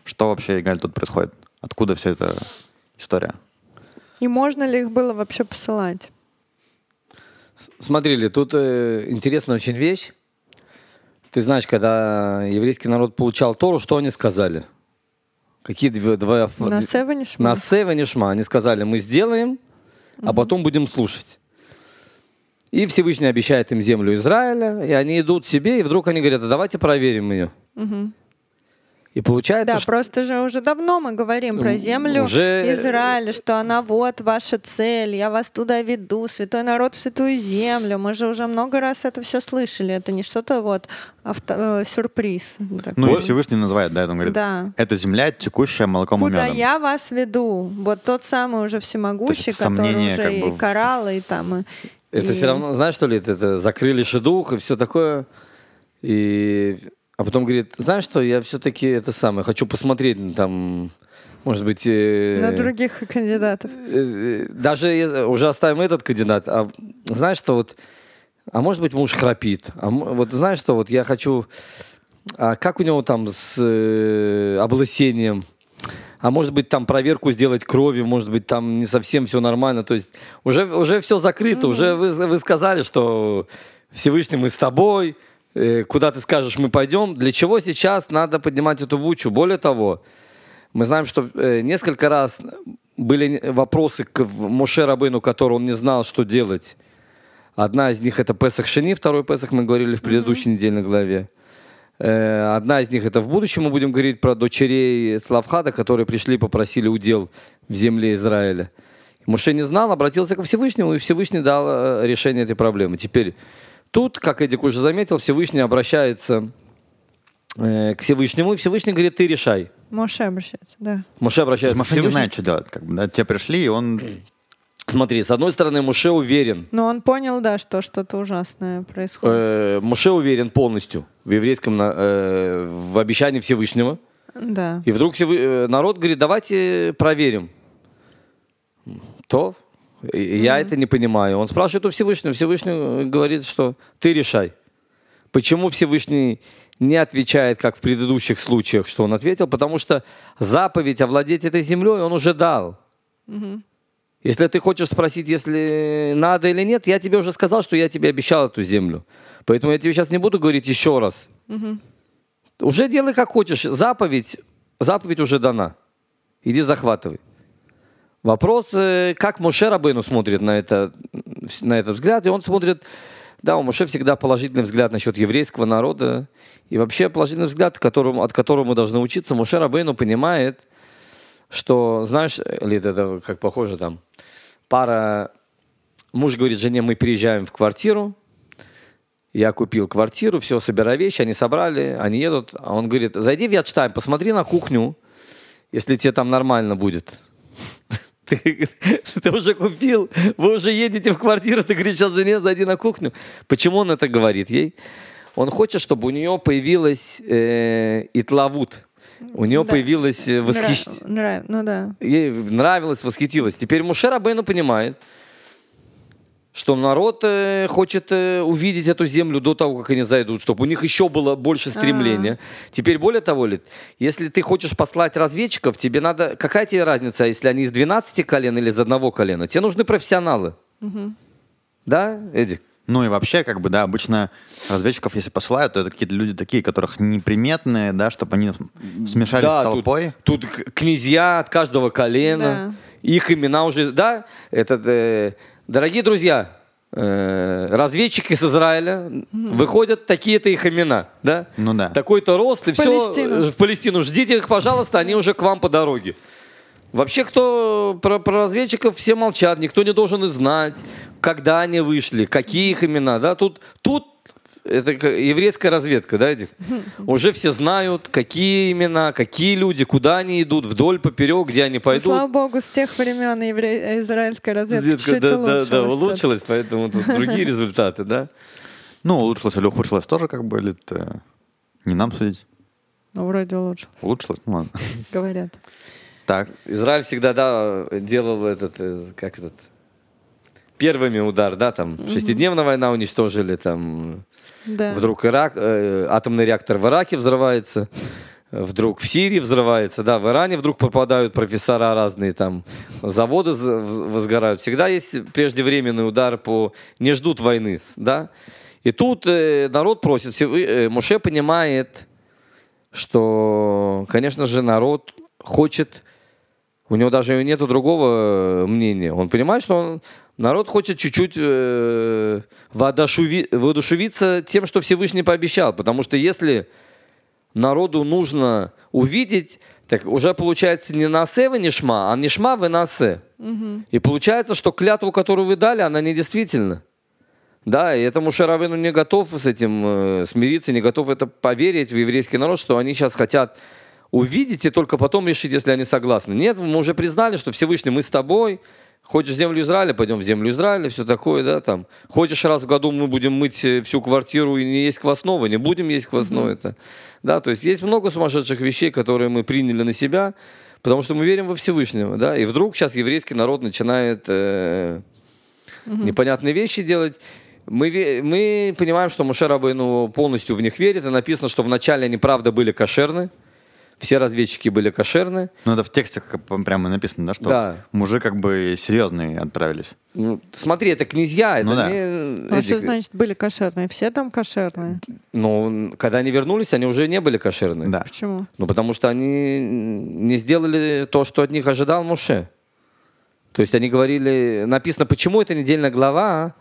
Что вообще, Игаль, тут происходит? Откуда вся эта история? И можно ли их было вообще посылать? Смотрели, тут э, интересная очень вещь. Ты знаешь, когда еврейский народ получал Тору, что они сказали? Какие две, два... На Севанишма? На Севанишма. Они сказали, мы сделаем, а потом будем слушать. И Всевышний обещает им землю Израиля, и они идут себе, и вдруг они говорят, а давайте проверим ее. Мгм. И получается, Да, что... просто же уже давно мы говорим про землю уже- Израиля, что она вот ваша цель, я вас туда веду, святой народ святую землю. Мы же уже много раз это все слышали. Это не что-то вот авто- э, сюрприз. такой. Ну и Всевышний называет, да, он говорит, Да. это земля, текущая молоком и Куда медом. я вас веду? Вот тот самый уже всемогущий, который уже как и бы в- карал, и там... и- Это и- все равно, знаешь, что ли, это, это закрыли шедух и все такое. И, а потом говорит, знаешь что, я все-таки это самое, хочу посмотреть, ну, там, может быть... э, На других кандидатов. э, даже я- уже оставим этот кандидат, а знаешь что, вот, а может быть муж храпит, а вот знаешь что, вот я хочу, а как у него там с э, облысением, а может быть там проверку сделать крови, может быть там не совсем все нормально, то есть уже, уже все закрыто, уже вы, вы сказали, что Всевышний мы с тобой, э, куда ты скажешь мы пойдем, для чего сейчас надо поднимать эту бучу, более того, мы знаем, что э, несколько раз были вопросы к Моше Рабыну, который он не знал, что делать. Одна из них это Песах Шини, второй Песах мы говорили в предыдущей недельной главе. Э, Одна из них это в будущем мы будем говорить про дочерей Славхада, которые пришли и попросили удел в земле Израиля. Моше не знал, обратился ко Всевышнему, и Всевышний дал э, решение этой проблемы. Теперь тут, как Эдик уже заметил, Всевышний обращается э, к Всевышнему, и Всевышний говорит, ты решай. Моше обращается, да. Моше обращается Маша не знает, что делать. Как бы, да? Те пришли, и он... Смотри, с одной стороны, Муше уверен, Но он понял, да, что что-то ужасное происходит. э, Муше уверен полностью в еврейском, э, в обещании Всевышнего. Да. И вдруг э, народ говорит, давайте проверим. То и- я это не понимаю. Он спрашивает у Всевышнего. Всевышний говорит, что ты решай. Почему Всевышний не отвечает, как в предыдущих случаях, что он ответил? Потому что заповедь овладеть этой землей он уже дал. Если ты хочешь спросить, если надо или нет, я тебе уже сказал, что я тебе обещал эту землю. Поэтому я тебе сейчас не буду говорить еще раз. Уже делай как хочешь. Заповедь, заповедь уже дана. Иди захватывай. Вопрос, э, как Моше Рабыну смотрит на, это, на этот взгляд. И он смотрит, да, у Моше всегда положительный взгляд насчет еврейского народа. И вообще положительный взгляд, которому, от которого мы должны учиться. Моше Рабыну понимает, что, знаешь, Лид, это как похоже там, пара, муж говорит жене, мы переезжаем в квартиру, я купил квартиру, все, собирай вещи, они собрали, они едут, а он говорит, зайди в Ядштайм, посмотри на кухню, если тебе там нормально будет. Ты, ты уже купил, вы уже едете в квартиру, ты говоришь сейчас жене, зайди на кухню. Почему он это говорит ей? Он хочет, чтобы у нее появилась э, итлавут, у нее Да. появилось э, восхищ... Нрав- нрав- Ну да. Ей нравилось, восхитилось. Теперь Муше Рабейну понимает, что народ э, хочет э, увидеть эту землю до того, как они зайдут, чтобы у них еще было больше стремления. Теперь более того, Лид, если ты хочешь послать разведчиков, тебе надо... Какая тебе разница, если они из 12 колен или из одного колена? Тебе нужны профессионалы. Да, Эдик? Ну и вообще, как бы, да, обычно разведчиков, если посылают, то это какие-то люди такие, которых неприметные, да, чтобы они смешались Да, с толпой. Тут, тут князья от каждого колена. Да. Их имена уже, да, это, э, дорогие друзья, э, разведчики из Израиля, выходят такие-то их имена, да? Ну да. Такой-то рост, и все Палестину. в Палестину. Ждите их, пожалуйста, они уже к вам по дороге. Вообще, кто про, про разведчиков все молчат, никто не должен и знать, когда они вышли, какие их имена, да? Тут, тут это еврейская разведка, да, Эдик? Уже все знают, какие имена, какие люди, куда они идут, вдоль, поперек, где они Ну, пойдут. слава богу, с тех времен евре- израильская разведка Разведка, чуть да, да, улучшилась. да, улучшилась, поэтому тут другие результаты, да? Ну, улучшилось или ухудшилось тоже, как бы, или это не нам судить. Ну, вроде улучшилась, Улучшилось, ну ладно. говорят. Так, Израиль всегда, да, делал этот, э, как этот, первыми удар, да, там, шестидневная война уничтожили, там, Да. вдруг Ирак, э, атомный реактор в Ираке взрывается, вдруг в Сирии взрывается, да, в Иране вдруг попадают профессора разные, там, заводы возгорают. Всегда есть преждевременный удар по... Не ждут войны, да. И тут э, народ просит, э, Моше понимает, что, конечно же, народ хочет, у него даже нету другого э, мнения. Он понимает, что он- народ хочет чуть-чуть э, воодушеви- воодушевиться тем, что Всевышний пообещал. Потому что если народу нужно увидеть, так уже получается не насе вы нишма, а нишма вы насе. И получается, что клятву, которую вы дали, она недействительна. Да, и этому Шаравену не готов с этим э, смириться, не готов это поверить в еврейский народ, что они сейчас хотят увидеть и только потом решить, если они согласны. Нет, мы уже признали, что Всевышний, мы с тобой. Хочешь в землю Израиля, пойдем в землю Израиля, все такое, да, там. Хочешь раз в году мы будем мыть э, всю квартиру и не есть квасного, не будем есть квасного это. Да, то есть есть много сумасшедших вещей, которые мы приняли на себя, потому что мы верим во Всевышнего, да, и вдруг сейчас еврейский народ начинает э, непонятные вещи делать. Мы, мы понимаем, что Муше Рабейну полностью в них верит. И написано, что вначале они, правда, были кошерны. Все разведчики были кошерны. ну это в тексте как прямо написано, да, что Да. мужи как бы серьезные отправились. Ну, смотри, это князья, это Ну да. не... А Эдик, что значит были кошерные? Все там кошерные? Ну, когда они вернулись, они уже не были кошерны. Да. Почему? Ну, потому что они не сделали то, что от них ожидал Муше. То есть они говорили, написано, почему эта недельная глава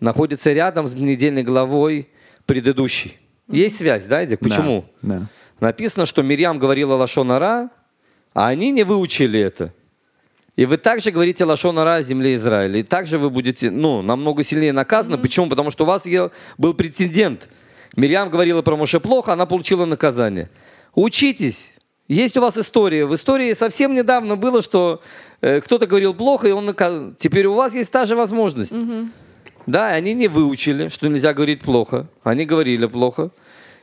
находится рядом с недельной главой предыдущей. Есть связь, да, Эдик? Почему? Да. да. Написано, что Мирьям говорила Лашонара, а они не выучили это. И вы также говорите Лашонара о земле Израиля. И также вы будете, ну, намного сильнее наказаны. Почему? Потому что у вас был прецедент. Мирьям говорила про Моше плохо, она получила наказание. Учитесь. Есть у вас история. В истории совсем недавно было, что э, кто-то говорил плохо, и он наказан. Теперь у вас есть та же возможность. Да, и они не выучили, что нельзя говорить плохо. Они говорили плохо.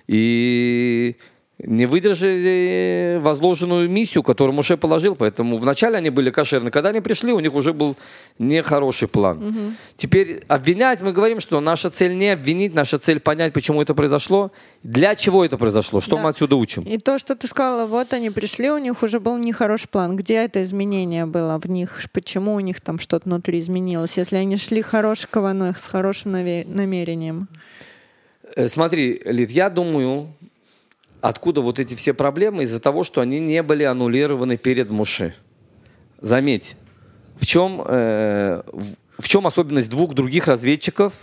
И не выдержали возложенную миссию, которую Муше положил. Поэтому вначале они были кошерны. Когда они пришли, у них уже был нехороший план. Теперь обвинять, мы говорим, что наша цель не обвинить, наша цель понять, почему это произошло, для чего это произошло, что Да. мы отсюда учим. И то, что ты сказала, вот они пришли, у них уже был нехороший план. Где это изменение было в них? Почему у них там что-то внутри изменилось? Если они шли хорошей кованой, с хорошим намерением. Э, Смотри, Лид, я думаю, откуда вот эти все проблемы из-за того, что они не были аннулированы перед Муше. Заметь, в чем, э, в, чем особенность двух других разведчиков,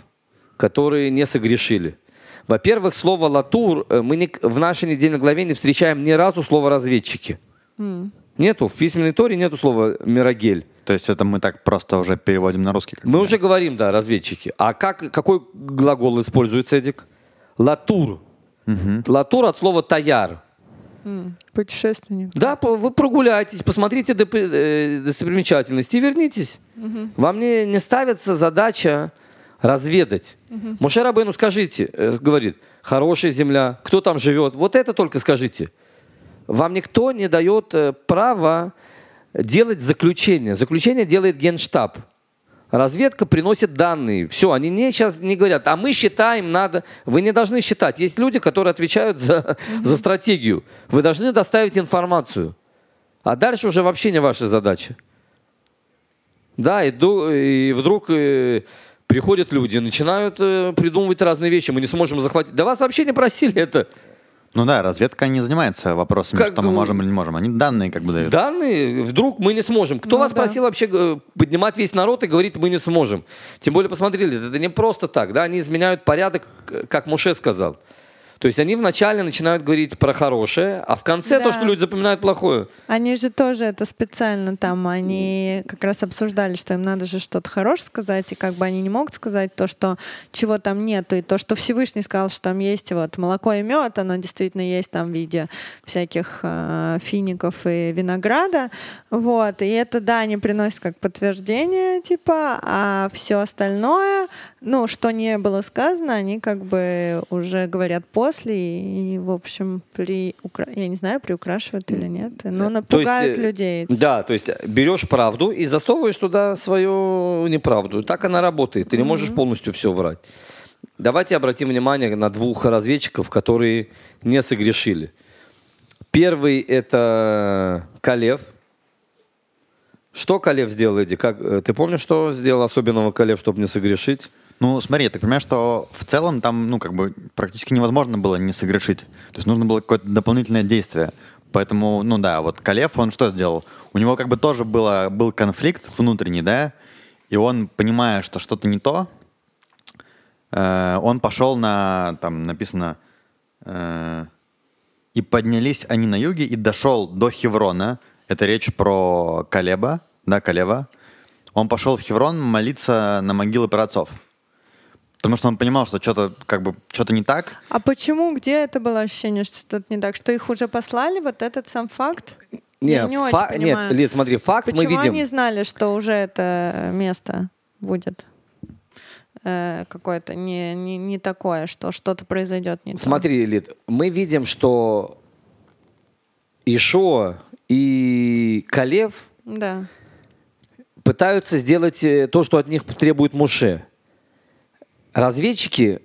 которые не согрешили? Во-первых, слово «латур» э, мы не- в нашей недельной главе не встречаем ни разу слово «разведчики». М. Нету, в письменной торе нету слова «мирогель». То есть это мы так просто уже переводим на русский. как Мы уже говорим, да, разведчики. А как, какой глагол используется, Эдик? Латур. Латур от слова таяр. Путешественник. Да, вы прогуляйтесь, посмотрите э, достопримечательности и вернитесь. Вам не, не ставится задача разведать. Муше Рабейну скажите, э, говорит, хорошая земля, кто там живет, вот это только скажите. Вам никто не дает э, права делать заключение. Заключение делает генштаб. Разведка приносит данные. Все, они не сейчас не говорят, а мы считаем, надо. Вы не должны считать. Есть люди, которые отвечают за, за стратегию. Вы должны доставить информацию. А дальше уже вообще не ваша задача. Да, и, и вдруг э, приходят люди, начинают э, придумывать разные вещи. Мы не сможем захватить. Да вас вообще не просили это. Ну да, разведка не занимается вопросами, Как, что мы можем или не можем. Они данные как бы дают. Данные, вдруг мы не сможем. Кто Ну вас да. просил вообще э, поднимать весь народ и говорить, мы не сможем? Тем более, посмотрели, это не просто так, да, они изменяют порядок, как Муше сказал. То есть они вначале начинают говорить про хорошее, а в конце то, Да. что люди запоминают плохое. Они же тоже это специально там, они как раз обсуждали, что им надо же что-то хорошее сказать, и как бы они не могут сказать то, что чего там нету, и то, что Всевышний сказал, что там есть вот молоко и мед, оно действительно есть там в виде всяких э, фиников и винограда, вот, и это, да, они приносят как подтверждение, типа, а все остальное, ну, что не было сказано, они как бы уже говорят после, и, в общем, при, я не знаю, приукрашивают или нет, но То напугают есть, э, людей. Да, то есть берешь правду и засовываешь туда свою неправду. Так она работает. Ты не можешь полностью все врать. Давайте обратим внимание на двух разведчиков, которые не согрешили. Первый это Калев. Что Калев сделал, Эдди? Как, э, ты помнишь, что сделал особенного Калев, чтобы не согрешить? Ну, смотри, я так понимаю, что в целом там, ну, как бы практически невозможно было не согрешить. То есть нужно было какое-то дополнительное действие. Поэтому, ну да, вот Калев, он что сделал? У него как бы тоже было, был конфликт внутренний, да, и он, понимая, что что-то не то, э, он пошел на, там написано, э, и поднялись они на юге, и дошел до Хеврона. Это речь про Калеба, да, Калева. Он пошел в Хеврон молиться на могилы праотцов. Потому что он понимал, что что-то как бы что-то не так. А почему, где это было ощущение, что что-то не так? Что их уже послали, вот этот сам факт? Я не очень фа- нет. Лид, смотри, факт Почему мы видим. они знали, что уже это место будет э, какое-то не, не, не такое, что что-то произойдет не то? Смотри, Лид, мы видим, что Ишо и Калев Да. пытаются сделать э, то, что от них требует Муше. Разведчики,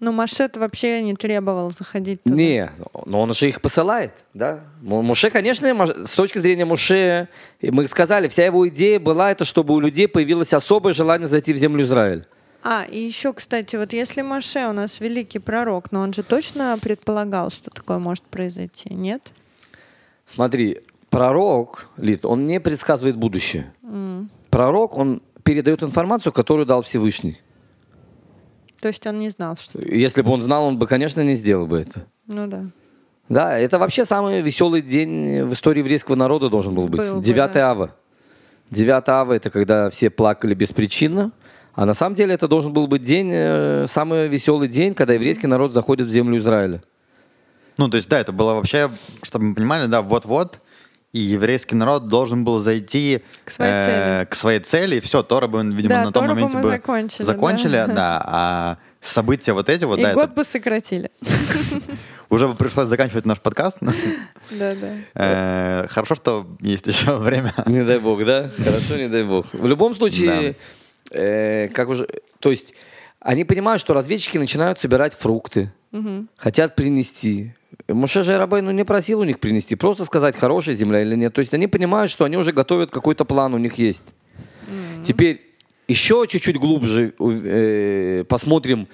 Ну, Машет вообще не требовал заходить туда. не, но он же их посылает, да. Му- Муше, конечно, с точки зрения Муше, мы сказали, вся его идея была это, чтобы у людей появилось особое желание зайти в землю Израиль. А, и еще, кстати, вот если Маше у нас великий пророк, но он же точно предполагал, что такое может произойти, нет? Смотри, пророк, Лид, он не предсказывает будущее. М. Пророк, он передает информацию, которую дал Всевышний. То есть он не знал, что... Если бы он знал, он бы, конечно, не сделал бы это. Ну да. Да, это вообще самый веселый день в истории еврейского народа должен был быть. Был бы, 9 да. ава. 9 ава это когда все плакали беспричинно. А на самом деле это должен был быть день, э, самый веселый день, когда еврейский народ заходит в землю Израиля. Ну, то есть, да, это было вообще, чтобы мы понимали, да, вот-вот, и еврейский народ должен был зайти К своей цели. к своей цели, и все, Тора бы, видимо, Да, на том Тору бы моменте мы бы закончили, закончили, да. да. а события вот эти вот, И да, год это бы сократили. уже бы пришлось заканчивать наш подкаст. Да-да. Э, Хорошо, что есть еще время. Не дай бог, да? Хорошо, не дай бог. В любом случае, э, как уже, то есть они понимают, что разведчики начинают собирать фрукты, хотят принести. Муше же Рабейну не просил у них принести, просто сказать, хорошая земля или нет. То есть они понимают, что они уже готовят какой-то план, у них есть. Теперь еще чуть-чуть глубже э, посмотрим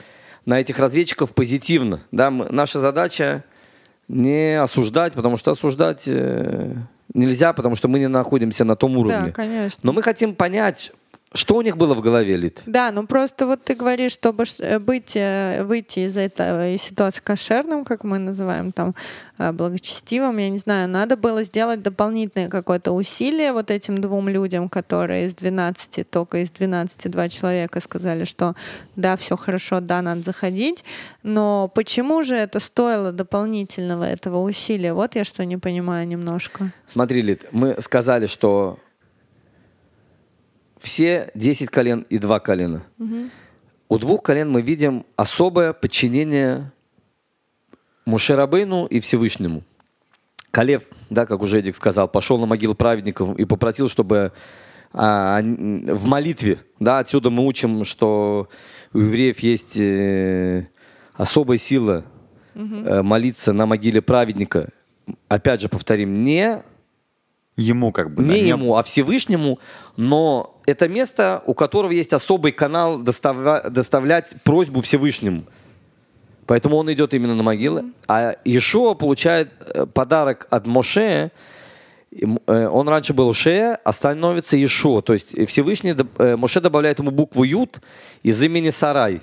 на этих разведчиков позитивно. Да, мы- наша задача не осуждать, потому что осуждать э, нельзя, потому что мы не находимся на том уровне. Да, конечно. Но мы хотим понять, что у них было в голове, Лид. Да, ну просто вот ты говоришь, чтобы э, быть, э, выйти из этой ситуации кошерным, как мы называем там, э, благочестивым, я не знаю, надо было сделать дополнительное какое-то усилие вот этим двум людям, которые из 12, только из 12 два человека сказали, что да, все хорошо, да, надо заходить, но почему же это стоило дополнительного этого усилия? Вот я что не понимаю немножко. Смотри, Лид, мы сказали, что все 10 колен и 2 колена. У двух колен мы видим особое подчинение Мушерабейну и Всевышнему. Калев, да, как уже Эдик сказал, пошел на могилу праведников и попросил, чтобы а, в молитве. Да, отсюда мы учим, что у евреев есть э, особая сила э, молиться на могиле праведника. Опять же, повторим, не Ему как бы. да, не ему, а Всевышнему, но это место, у которого есть особый канал доставля- доставлять просьбу Всевышнему. Поэтому он идет именно на могилы. А Ишуа получает э, подарок от Моше. Э, Он раньше был Ше, а становится Ишуа. То есть Всевышний, э, Моше добавляет ему букву Ют из имени Сарай.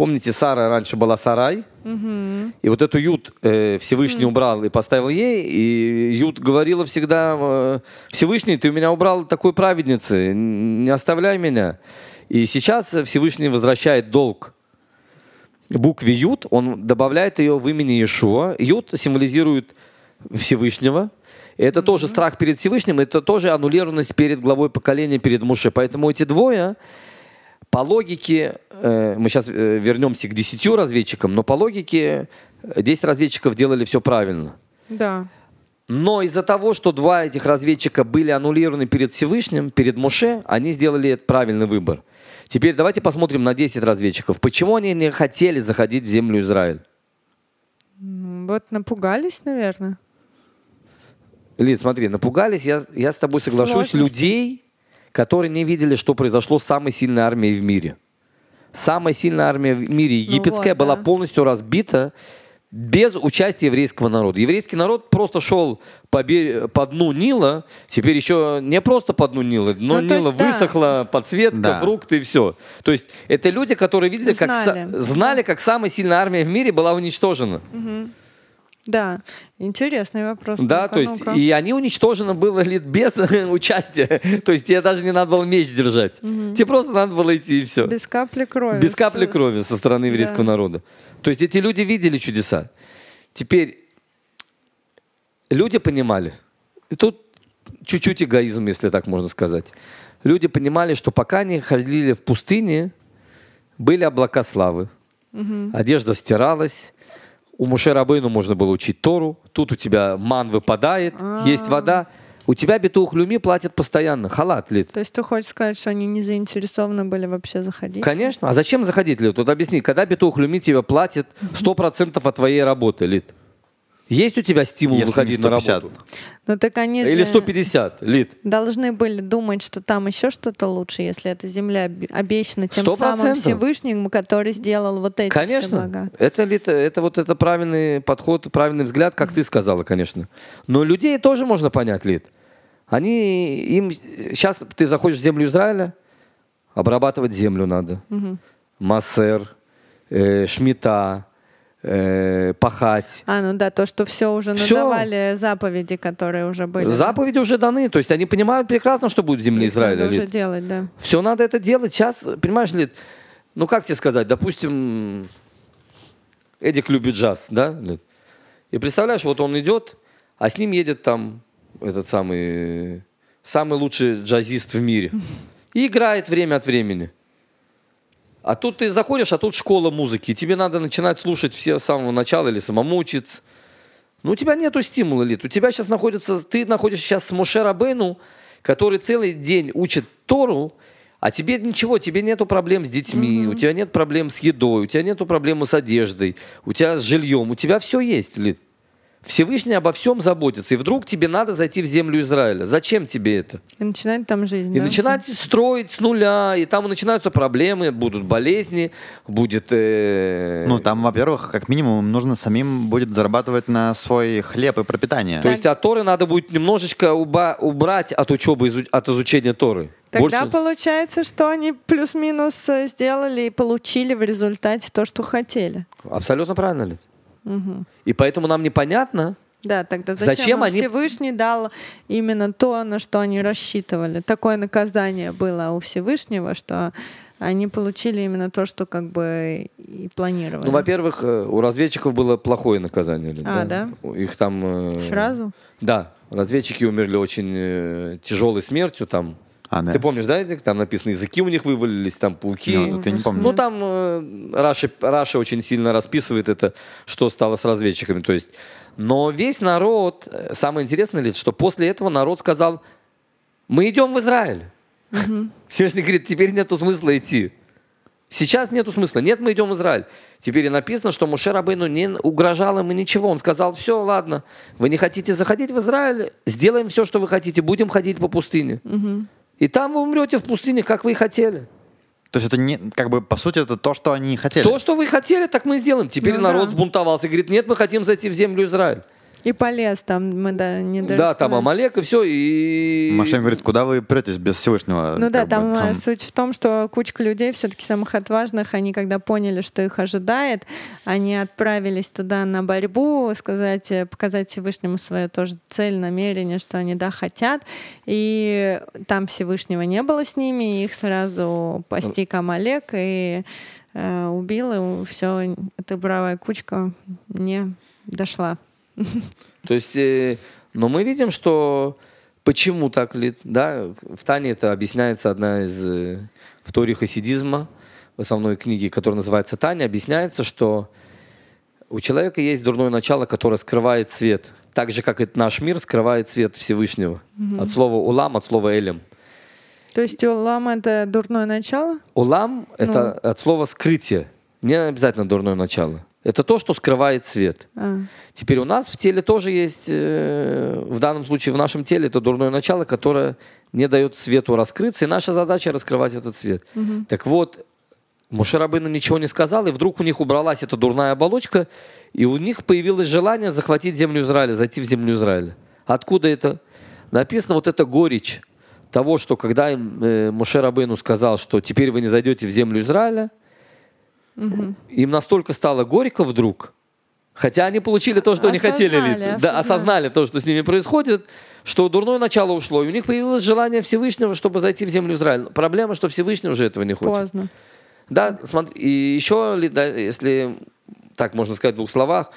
Помните, Сара раньше была Сарай? И вот эту Ют э, Всевышний убрал и поставил ей, и Ют говорила всегда, э, Всевышний, ты у меня убрал такой праведницы, не оставляй меня. И сейчас Всевышний возвращает долг букве Ют, он добавляет ее в имени Иешуа. Ют символизирует Всевышнего. И это тоже страх перед Всевышним, это тоже аннулированность перед главой поколения, перед Муше. Поэтому эти двое, по логике, э, мы сейчас вернемся к 10 разведчикам, но по логике э, 10 разведчиков делали все правильно. Да. Но из-за того, что два этих разведчика были аннулированы перед Всевышним, перед Моше, они сделали правильный выбор. Теперь давайте посмотрим на 10 разведчиков. Почему они не хотели заходить в землю Израиль? Ну, Вот напугались, наверное. Лид, смотри, напугались, я, я с тобой соглашусь, Сложности. людей, которые не видели, что произошло с самой сильной армией в мире. Самая сильная армия в мире, египетская, вот, была да. полностью разбита без участия еврейского народа. Еврейский народ просто шел по, по дну Нила, теперь еще не просто по дну Нила, но Ну, Нила есть, да. высохла, подсветка, Да. фрукты и все. То есть это люди, которые видели, как, са- Знали. знали, как самая сильная армия в мире была уничтожена. Да. Интересный вопрос. Да, то есть, и они уничтожены были без участия. То есть тебе даже не надо было меч держать. Тебе просто надо было идти и все. Без капли крови. Без капли крови со стороны еврейского Да. народа. То есть эти люди видели чудеса. Теперь люди понимали. И тут чуть-чуть эгоизм, если так можно сказать. Люди понимали, что пока они ходили в пустыне, были облака славы. Одежда стиралась. У Муше Рабейну можно было учить Тору. Тут у тебя ман выпадает, есть вода. У тебя битух люми платят постоянно. Халат лит. То есть ты хочешь сказать, что они не заинтересованы были вообще заходить? Конечно. А зачем заходить, Лид? Вот объясни, когда битух люми тебе платит 100% от твоей работы, Лид? Есть у тебя стимул Если выходить на 150. работу? Ну так они Или же 150, Лид? должны были думать, что там еще что-то лучше, если эта земля обе- обещана тем Сто самым процентов. Всевышним, который сделал вот эти все Конечно. блага. Это, Лид, это вот это правильный подход, правильный взгляд, как ты сказала, конечно. Но людей тоже можно понять, Лид. Они, им, сейчас ты заходишь в землю Израиля, обрабатывать землю надо. Массер, э, шмита, э, пахать. А, ну да, то, что все уже Всё. надавали заповеди, которые уже были. Заповеди уже даны, то есть они понимают прекрасно, что будет в земле Их надо Израиля. уже делать, да. Все надо это делать. Сейчас, понимаешь, Лид, ну как тебе сказать, допустим, Эдик любит джаз, да? Лид? И представляешь, вот он идет, а с ним едет там этот самый, самый лучший джазист в мире. И играет время от времени. А тут ты заходишь, а тут школа музыки. и Тебе надо начинать слушать все с самого начала или самому учиться. Ну, у тебя нету стимула, Лид. У тебя сейчас находится, ты находишься сейчас с Моше Рабейну, который целый день учит Тору, а тебе ничего, тебе нету проблем с детьми, у тебя нет проблем с едой, у тебя нету проблем с одеждой, у тебя с жильем, у тебя все есть, Лид. Всевышний обо всем заботится. И вдруг тебе надо зайти в землю Израиля. Зачем тебе это? И начинать там жизнь. И да? начинать строить с нуля, и там начинаются проблемы, будут болезни, будет... э, Ну, там, во-первых, как минимум, нужно самим будет зарабатывать на свой хлеб и пропитание. То есть от Торы надо будет немножечко уба- убрать от учебы, изу- от изучения Торы. Тогда Больше- получается, что они плюс-минус э, сделали и получили в результате то, что хотели. Абсолютно правильно, Лид. И поэтому нам непонятно, Да, тогда зачем, Зачем они- Всевышний дал именно то, на что они рассчитывали? Такое наказание было у Всевышнего, что они получили именно то, что как бы и планировали. ну, во-первых, э, у разведчиков было плохое наказание. А, да? Их там... э, Сразу? Да, разведчики умерли очень э, тяжелой смертью там. А, да. Ты помнишь, да? Там написано, языки у них вывалились, там пауки. Ну, вот я не помню. Ну, там э, Раши, Раши очень сильно расписывает это, что стало с разведчиками. То есть, но весь народ, э, самое интересное, что после этого народ сказал, мы идем в Израиль. Всевышний говорит, теперь нету смысла идти. Сейчас нету смысла. Нет, мы идем в Израиль. Теперь и написано, что Муше Рабейну не угрожал ему ничего. Он сказал, все, ладно, вы не хотите заходить в Израиль, сделаем все, что вы хотите, будем ходить по пустыне. И там вы умрете в пустыне, как вы и хотели. То есть это не, как бы, по сути, это то, что они хотели. То, что вы хотели, так мы и сделаем. Теперь Ну народ да. сбунтовался и говорит, нет, мы хотим зайти в землю Израиль. И полез там, мы да, не Да, там. Амалек и все. И... Машин говорит, куда вы претесь без Всевышнего? Ну да, там, э, суть в том, что кучка людей, все-таки самых отважных, они когда поняли, что их ожидает, они отправились туда на борьбу, сказать, э, показать Всевышнему свою тоже цель, намерение, что они да хотят. И там Всевышнего не было с ними, и их сразу постиг Амалек и э, убил, и все, эта бравая кучка не дошла. То есть, э, но мы видим, что почему так ли, да, в Тане это объясняется одна из э, в Торе хасидизма, в основной книге, которая называется Таня, объясняется, что у человека есть дурное начало, которое скрывает свет, так же, как и наш мир скрывает свет Всевышнего. От слова улам, от слова элем. То есть улам — это дурное начало? Улам — это от слова скрытие, не обязательно дурное начало. Это то, что скрывает свет. А. Теперь у нас в теле тоже есть, э, в данном случае в нашем теле это дурное начало, которое не дает свету раскрыться, и наша задача раскрывать этот свет. Так вот, Мушарабыну ничего не сказал, и вдруг у них убралась эта дурная оболочка, и у них появилось желание захватить землю Израиля, зайти в землю Израиля. Откуда это? Написано вот эта горечь того, что когда им э, Рабейну сказал, что теперь вы не зайдете в землю Израиля, им настолько стало горько вдруг, хотя они получили то, что они хотели. Осознали, Да, осознали. осознали то, что с ними происходит, что дурное начало ушло, и у них появилось желание Всевышнего, чтобы зайти в землю Израиля. Проблема, что Всевышний уже этого не хочет. Поздно. Да, смотри, и еще, да, если так можно сказать в двух словах,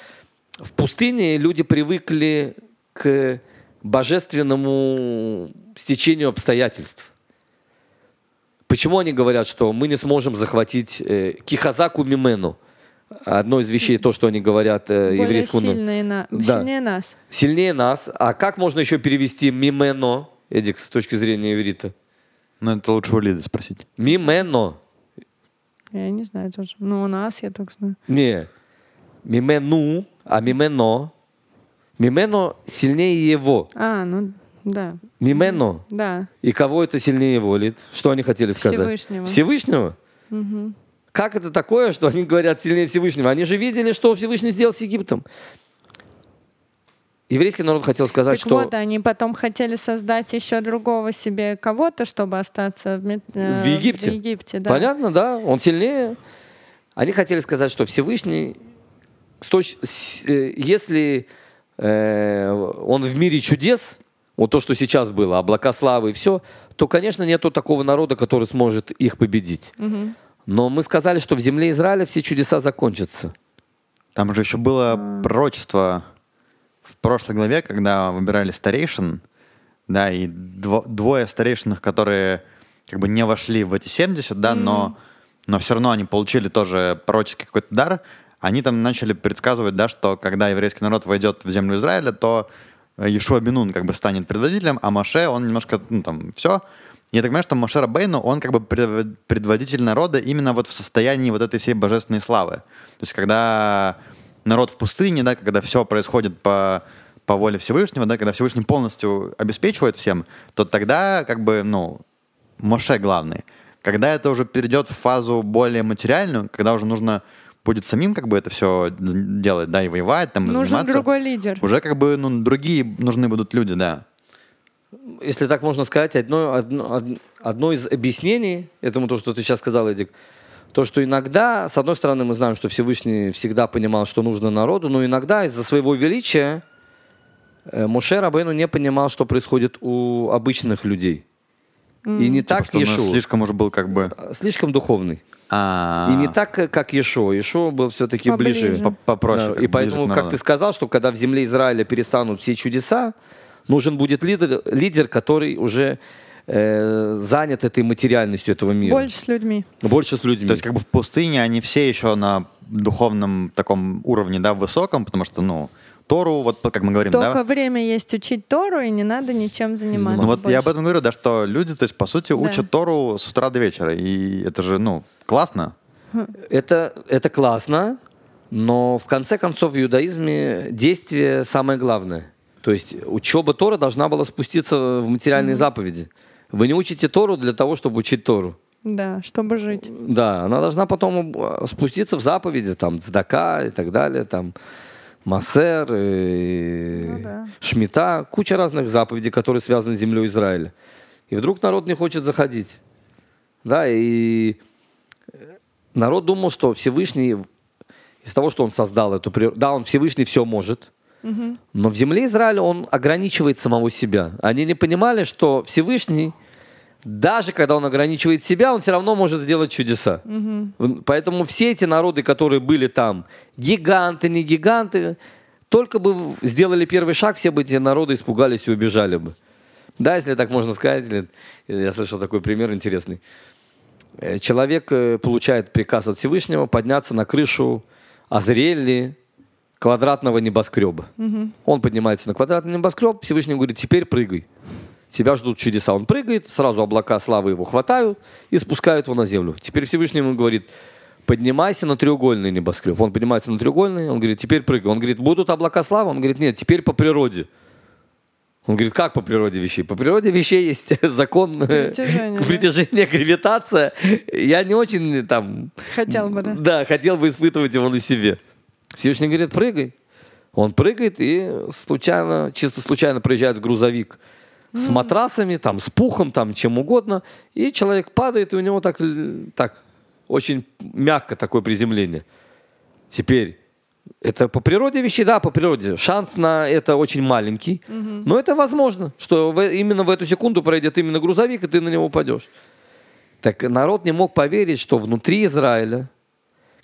в пустыне люди привыкли к божественному стечению обстоятельств. Почему они говорят, что мы не сможем захватить э, кихазаку мимену? Одно из вещей, то, что они говорят э, Более еврейскому сильные, на... Да. сильнее нас. Сильнее нас. А как можно еще перевести мимено, Эдик, с точки зрения иврита? Ну, это лучше у Лиды спросить. Мимено. Я не знаю тоже. Ну, у нас я только знаю. Не. Мимену, а мимено. Мимено сильнее его. А, ну да, Мимено. да. И кого это сильнее его, Лид? Что они хотели сказать? Всевышнего. Всевышнего? Как это такое, что они говорят сильнее Всевышнего? Они же видели, что Всевышний сделал с Египтом. Еврейский народ хотел сказать, Так что... вот, они потом хотели создать еще другого себе кого-то, чтобы остаться в, э, В Египте? В Египте, да. Понятно, да? Он сильнее. Они хотели сказать, что Всевышний, э, если э, он в мире чудес, вот то, что сейчас было, облака славы и все, то, конечно, нету такого народа, который сможет их победить. Но мы сказали, что в земле Израиля все чудеса закончатся. Там же еще было пророчество в прошлой главе, когда выбирали старейшин, да, и дво- двое старейшинных, которые как бы не вошли в эти 70, да, но, но все равно они получили тоже пророческий какой-то дар, они там начали предсказывать, да, что когда еврейский народ войдет в землю Израиля, то Ешуа Бенун как бы станет предводителем, а Маше, он немножко, ну, там, все. Я так понимаю, что Моше Рабейну, он как бы пред- предводитель народа именно вот в состоянии вот этой всей божественной славы. То есть когда народ в пустыне, да, когда все происходит по, по воле Всевышнего, да, когда Всевышний полностью обеспечивает всем, то тогда как бы, ну, Моше главный. Когда это уже перейдет в фазу более материальную, когда уже нужно будет самим как бы это все делать, да, и воевать, там, и Нужен заниматься, другой лидер. уже как бы, ну, другие нужны будут люди, да. Если так можно сказать, одно, одно, од- одно из объяснений этому, то, что ты сейчас сказал, Эдик, то, что иногда, с одной стороны, мы знаем, что Всевышний всегда понимал, что нужно народу, но иногда из-за своего величия э, Моше Рабейну не понимал, что происходит у обычных людей. И не Типа, так Иешуа. слишком уже был как бы... Слишком духовный. А, И не так, как Ешо. Ешо был все-таки Поближе. ближе. по- попроще. Да, и поэтому, как ты сказал, что когда в земле Израиля перестанут все чудеса, нужен будет лидер, лидер который уже э, занят этой материальностью этого мира. Больше с людьми. Больше с людьми. То есть как бы в пустыне они все еще на духовном таком уровне, да, высоком, потому что, ну, Тору, вот как мы говорим, Только да? время есть учить Тору, и не надо ничем заниматься. Ну вот я об больше. этом говорю, да, что люди, то есть, по сути, Да. учат Тору с утра до вечера. И это же, ну, классно. Это, это классно, но в конце концов в иудаизме действие самое главное. То есть учеба Тора должна была спуститься в материальные заповеди. Вы не учите Тору для того, чтобы учить Тору. Да, чтобы жить. Да, она должна потом э, спуститься в заповеди, там, цдака и так далее, там, массер, и Ну да. шмита, куча разных заповедей, которые связаны с землей Израиля. И вдруг народ не хочет заходить. Да, и народ думал, что Всевышний, из того, что он создал эту природу, да, он Всевышний все может, но в земле Израиля он ограничивает самого себя. Они не понимали, что Всевышний, даже когда он ограничивает себя, он все равно может сделать чудеса. Поэтому все эти народы, которые были там, гиганты, не гиганты, только бы сделали первый шаг, все бы эти народы испугались и убежали бы. Да, если так можно сказать. или Я слышал такой пример интересный. Э, Человек э, получает приказ от Всевышнего подняться на крышу Азриэли квадратного небоскреба. Он поднимается на квадратный небоскреб, Всевышний говорит, теперь прыгай. Тебя ждут чудеса. Он прыгает, сразу облака славы его хватают и спускают его на землю. Теперь Всевышний ему говорит, поднимайся на треугольный небоскреб. Он поднимается на треугольный, он говорит, теперь прыгай. Он говорит, будут облака славы? Он говорит, нет, теперь по природе. Он говорит, как по природе вещей? По природе вещей есть закон э, Притяжения, да. притяжения, гравитация. Я не очень э, там... Хотел бы, да. Да, хотел бы испытывать его на себе. Всевышний говорит, прыгай. Он прыгает и случайно, чисто случайно проезжает грузовик с матрасами, там, с пухом, там, чем угодно. И человек падает, и у него так, э, так очень мягко такое приземление. Теперь, это по природе вещей, да, по природе. Шанс на это очень маленький, но это возможно, что в- именно в эту секунду пройдет именно грузовик, и ты на него упадешь. Так народ не мог поверить, что внутри Израиля,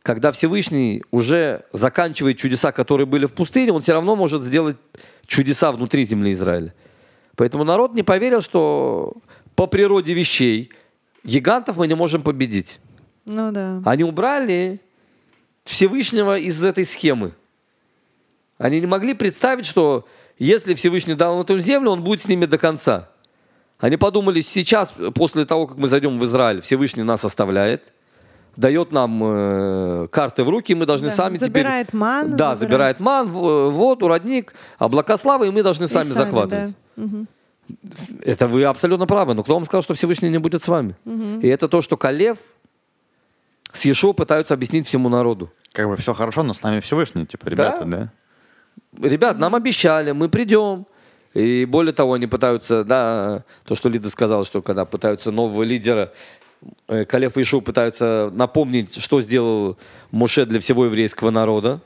когда Всевышний уже заканчивает чудеса, которые были в пустыне, он все равно может сделать чудеса внутри земли Израиля. Поэтому народ не поверил, что по природе вещей гигантов мы не можем победить. Ну да. Они убрали Всевышнего из этой схемы. Они не могли представить, что если Всевышний дал им эту землю, он будет с ними до конца. Они подумали, сейчас, после того, как мы зайдем в Израиль, Всевышний нас оставляет, дает нам э, карты в руки, и мы должны Да, сами забирает теперь... ман, Да, забирает- забирает ман, э, воду, родник, облака славы, и мы должны И сами, захватывать. да. Мгм. Это вы абсолютно правы. Но кто вам сказал, что Всевышний не будет с вами? И это то, что Калев с Ешо пытаются объяснить всему народу. Как бы все хорошо, но с нами Всевышний, типа, ребята, да? Ребят, нам обещали, мы придем. И более того, они пытаются, да, то, что Лида сказала, что когда пытаются нового лидера, э, Калев и Ишу пытаются напомнить, что сделал Муше для всего еврейского народа.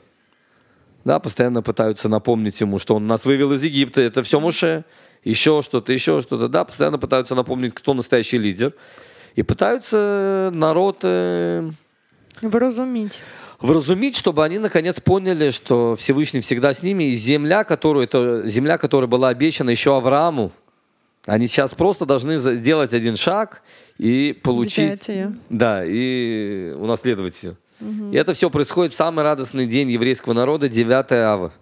Да, постоянно пытаются напомнить ему, что он нас вывел из Египта, это все Муше, еще что-то, еще что-то. Да, постоянно пытаются напомнить, кто настоящий лидер. И пытаются народ э, Вразумить. вразумить, чтобы они наконец поняли, что Всевышний всегда с ними, и земля, которую, это земля, которая была обещана еще Аврааму, они сейчас просто должны сделать один шаг и получить... Да, и унаследовать ее. И это все происходит в самый радостный день еврейского народа, 9 ава.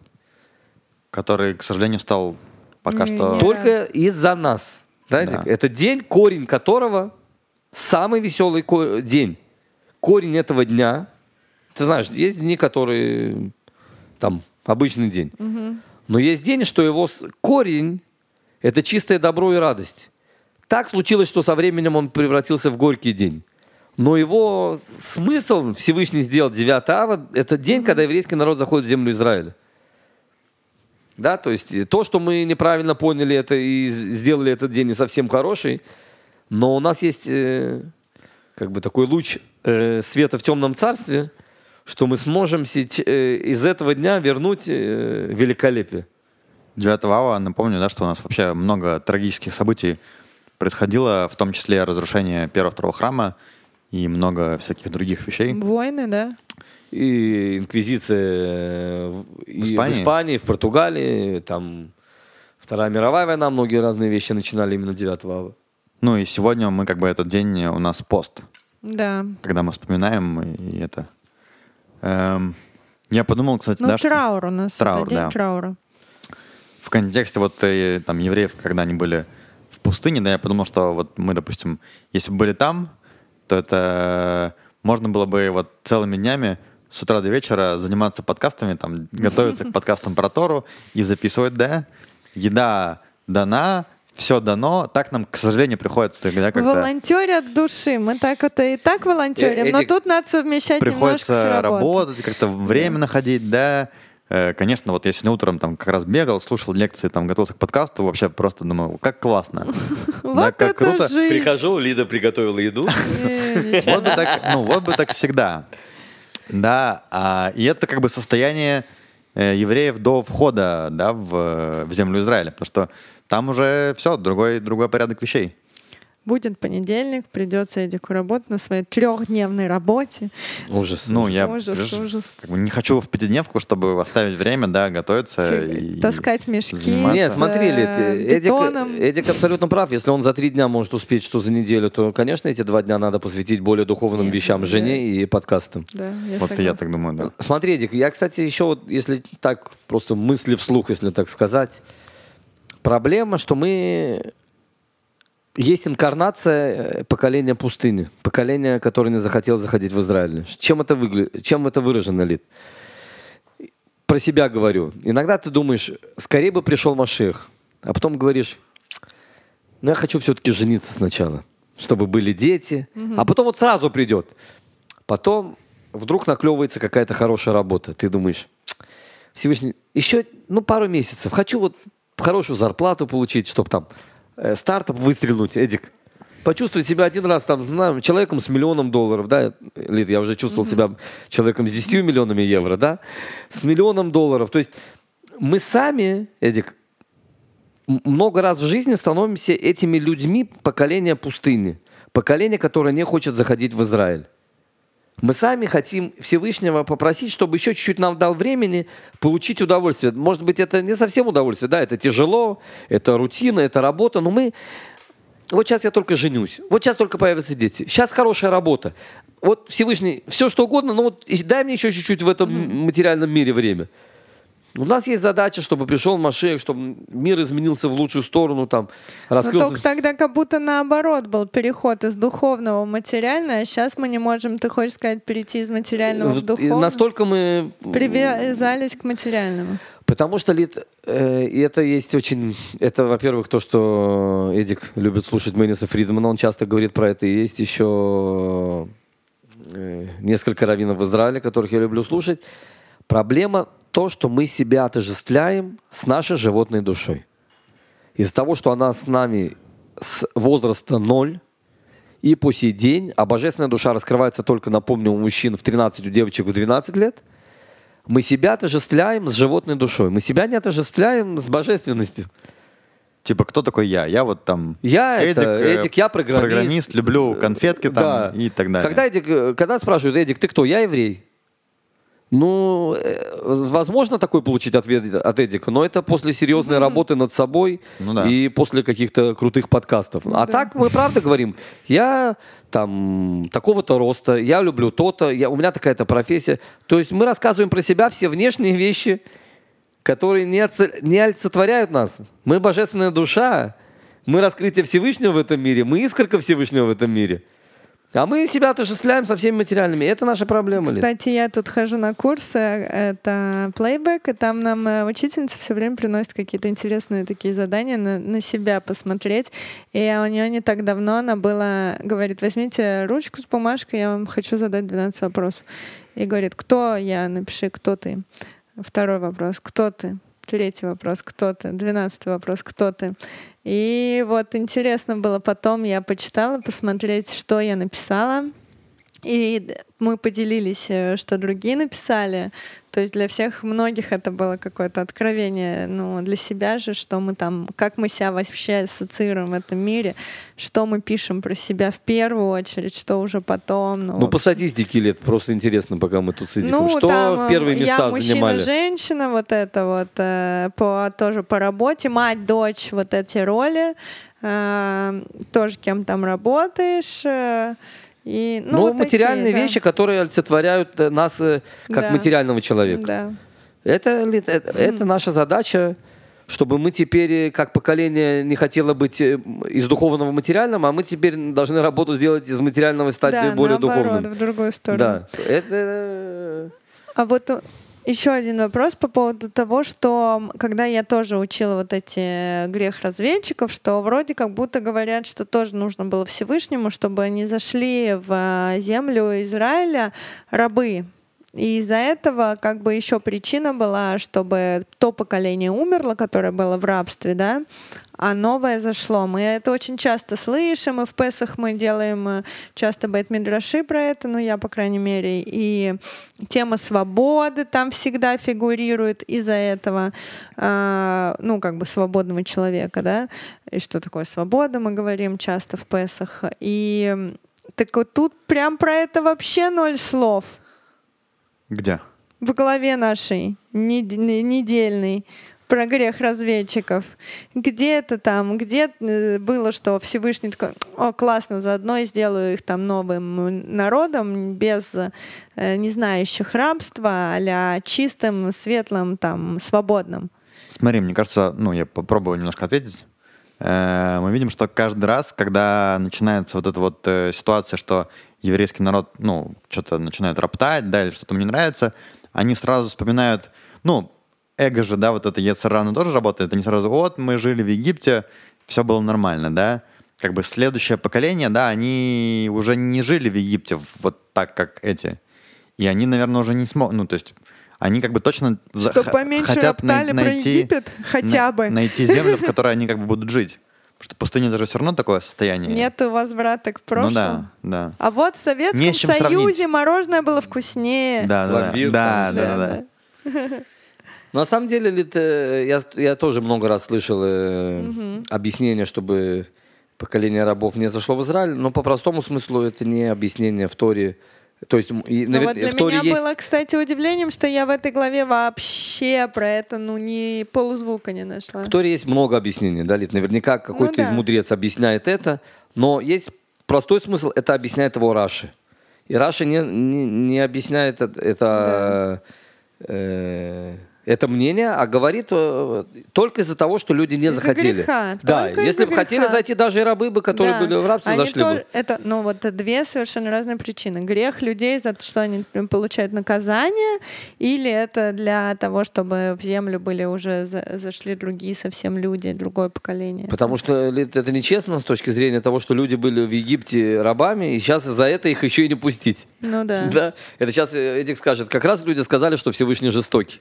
Который, к сожалению, стал пока Не- что... не- Только из-за нас. Знаете, Да. Это день, корень которого самый веселый день. Корень этого дня. Ты знаешь, есть дни, которые там обычный день. Но есть день, что его корень это чистое добро и радость. Так случилось, что со временем он превратился в горький день. Но его смысл Всевышний сделал 9 ава, это день, когда еврейский народ заходит в землю Израиля. Да, то есть то, что мы неправильно поняли это и сделали этот день не совсем хороший, но у нас есть э, как бы такой луч э, света в темном царстве, что мы сможем сеч- э, из этого дня вернуть э, великолепие. 9 ава, напомню, да, что у нас вообще много трагических событий происходило, в том числе разрушение первого-второго храма и много всяких других вещей. Войны, да? И инквизиция э, в, и в Испании? Испании, в Португалии, там Вторая мировая война, многие разные вещи начинали именно 9 ава. Ну и сегодня мы как бы этот день у нас пост, Да. когда мы вспоминаем и это. Эм, Я подумал, кстати, Ну, да, что траур у нас. Траур, это день да. траура. в контексте вот э, там евреев, когда они были в пустыне, да, я подумал, что вот мы, допустим, если бы были там, то это можно было бы вот целыми днями с утра до вечера заниматься подкастами, там, готовиться к подкастам про Тору и записывать, да, еда дана, все дано, так нам, к сожалению, приходится да, как-то Волонтеры от души. Мы так вот и так волонтерим, но тут надо совмещать немножко приходится работой. работать, как-то время находить, да. Э, Конечно, вот я сегодня утром там как раз бегал, слушал лекции, там готовился к подкасту, вообще просто думаю, как классно. Вот как это круто. Прихожу, Лида приготовила еду. Ничего. Вот бы так, ну, вот бы так всегда. Да, а, и это как бы состояние э, евреев до входа да, в, в землю Израиля, потому что там уже все, другой, другой порядок вещей. Будет понедельник, придется Эдику работать на своей трехдневной работе. Ужас. Ну, я Ужас, прежде- ужас. как бы не хочу в пятидневку, чтобы оставить время, да, готовиться и Таскать мешки. заниматься. Нет, смотри, Лид, э, Эдик, бетоном. Эдик абсолютно прав. Если он за три дня может успеть, что за неделю, то, конечно, эти два дня надо посвятить более духовным Нет, вещам, да. жене и подкастам. Да, я Вот и я согласна. так думаю, да. Смотри, Эдик, я, кстати, еще вот, если так, просто мысли вслух, если так сказать, проблема, что мы... Есть инкарнация э, поколения пустыни, поколения, которое не захотело заходить в Израиль. Чем это, выгля... Чем это выражено, Лид? Про себя говорю. Иногда ты думаешь, скорее бы пришел Машех, а потом говоришь, ну я хочу все-таки жениться сначала, чтобы были дети, а потом вот сразу придет. Потом вдруг наклевывается какая-то хорошая работа. Ты думаешь, Всевышний, еще ну, пару месяцев. Хочу вот хорошую зарплату получить, чтобы там э, стартап выстрелнуть, Эдик. Почувствовать себя один раз там, знаю, человеком с миллионом долларов, да, Лид, я уже чувствовал себя человеком с 10 миллионами евро, да, с миллионом долларов. То есть мы сами, Эдик, много раз в жизни становимся этими людьми поколения пустыни, поколение, которое не хочет заходить в Израиль. Мы сами хотим Всевышнего попросить, чтобы еще чуть-чуть нам дал времени получить удовольствие. Может быть, это не совсем удовольствие, да, это тяжело, это рутина, это работа, но мы... Вот сейчас я только женюсь, вот сейчас только появятся дети, сейчас хорошая работа. Вот Всевышний, все что угодно, но вот дай мне еще чуть-чуть в этом материальном мире время. У нас есть задача, чтобы пришел Машех, чтобы мир изменился в лучшую сторону, там, Но раскрылся... только тогда как будто наоборот был переход из духовного в материальное, а сейчас мы не можем, ты хочешь сказать, перейти из материального в Вот и духовное. настолько мы Привязались к материальному. Потому что Лид, э, это есть очень, это, во-первых, то, что Эдик любит слушать Мэниса Фридмана, он часто говорит про это, и есть еще э, несколько раввинов в Израиле, которых я люблю слушать. Проблема то, что мы себя отождествляем с нашей животной душой. Из-за того, что она с нами с возраста ноль, и по сей день, а божественная душа раскрывается только, напомню, у мужчин в 13, у девочек в 12 лет, мы себя отождествляем с животной душой. Мы себя не отождествляем с божественностью. Типа, кто такой я? Я вот там Я это, э, Эдик, я программист. программист, люблю конфетки там Да. и так далее. Когда, Эдик, э, когда спрашивают, Эдик, ты кто? Я еврей. Ну, э, возможно такой получить ответ от Эдика, но это после серьезной работы над собой Ну да. и после каких-то крутых подкастов. а так мы правда говорим, я там такого-то роста, я люблю то-то, я, у меня такая-то профессия. То есть мы рассказываем про себя все внешние вещи, которые не, оце- не олицетворяют нас. Мы божественная душа, мы раскрытие Всевышнего в этом мире, мы искорка Всевышнего в этом мире. А мы себя отождествляем со всеми материальными. Это наша проблема. Лид. Кстати, я тут хожу на курсы, это плейбэк, и там нам э, учительница все время приносит какие-то интересные такие задания на, на себя посмотреть. И у нее не так давно она была, говорит, возьмите ручку с бумажкой, я вам хочу задать 12 вопросов. И говорит, кто я, напиши, кто ты. Второй вопрос, кто ты? Третий вопрос, кто ты? Двенадцатый вопрос, кто ты? И вот интересно было потом, я почитала, посмотреть, что я написала. И мы поделились, э, что другие написали. То есть для всех многих это было какое-то откровение. Ну, для себя же, что мы там, как мы себя вообще ассоциируем в этом мире, что мы пишем про себя в первую очередь, что уже потом. Ну, Ну, по статистике лет, просто интересно, пока мы тут сидим. Ну, что там, первые э, места я мужчина, занимали? женщина, вот это вот, э, по, тоже по работе, мать, дочь, вот эти роли, тоже кем там работаешь, И, ну, Ну, вот такие, материальные да. вещи, которые олицетворяют э, нас э, как Да. материального человека. Да. Это, ли- это, это наша задача, чтобы мы теперь, э, как поколение, не хотело быть э, из духовного в материальном, а мы теперь должны работу сделать из материального стать да, э, более наоборот, духовным. в другую сторону. Да, это... А вот э, еще один вопрос по поводу того, что когда я тоже учила вот эти грех разведчиков, что вроде как будто говорят, что тоже нужно было Всевышнему, чтобы они зашли в э, землю Израиля рабы. И из-за этого как бы еще причина была, чтобы то поколение умерло, которое было в рабстве, да, а новое зашло. Мы это очень часто слышим, и в Песах мы делаем э, часто бет-мидраши про это, ну я, по крайней мере, и тема свободы там всегда фигурирует из-за этого, а, ну, как бы свободного человека, да, и что такое свобода, мы говорим часто в Песах. И так вот тут прям про это вообще ноль слов Где? в голове нашей нед- не- недельной про грех разведчиков. Где это там? Где э, было, что Всевышний такой, о, классно, заодно и сделаю их там новым народом, без э, не знающих рабства, а чистым, светлым, там, свободным. Смотри, мне кажется, ну, я попробую немножко ответить. Э, Мы видим, что каждый раз, когда начинается вот эта вот э, ситуация, что еврейский народ, ну, что-то начинает роптать, да, или что-то мне не нравится, они сразу вспоминают, ну, эго же, да, вот это Ецарана тоже работает, они сразу, вот, мы жили в Египте, все было нормально, да, как бы следующее поколение, да, они уже не жили в Египте вот так, как эти. И они, наверное, уже не смогут, ну, то есть они как бы точно Что поменьше хотят най- роптали про Египет, хотя на- бы. Найти землю, в которой они как бы будут жить. Потому что пустыня это же все равно такое состояние. Нету возврата к прошлому. Ну да, да. А вот в Советском Не с чем Союзе сравнить. мороженое было вкуснее. Да, да, да. Пломбир Да, там, да, да, да, да. Но на самом деле, Лид, э, я, я тоже много раз слышал э, объяснение, чтобы поколение рабов не зашло в Израиль, но по простому смыслу это не объяснение в Торе. То есть и, Ну навер- вот для в Торе меня есть... было, кстати, удивлением, что я в этой главе вообще про это, ну, ни полузвука не нашла. В Торе есть много объяснений, да, Лид? Наверняка какой-то Ну да. мудрец объясняет это, но есть простой смысл, это объясняет его Раши. И Раши не, не, не объясняет это, это, э, это мнение, а говорит э, только из-за того, что люди не Из-за захотели. греха, да, если бы хотели зайти даже и рабы бы, которые Да. были в рабстве, Они зашли тоже- бы. Это, ну, вот две совершенно разные причины. Грех людей за то, что они получают наказание, или это для того, чтобы в землю были уже за- зашли другие совсем люди, другое поколение. Потому что это нечестно с точки зрения того, что люди были в Египте рабами, и сейчас за это их еще и не пустить. Ну да. Да, это сейчас Эдик скажет, как раз люди сказали, что Всевышний жестокий.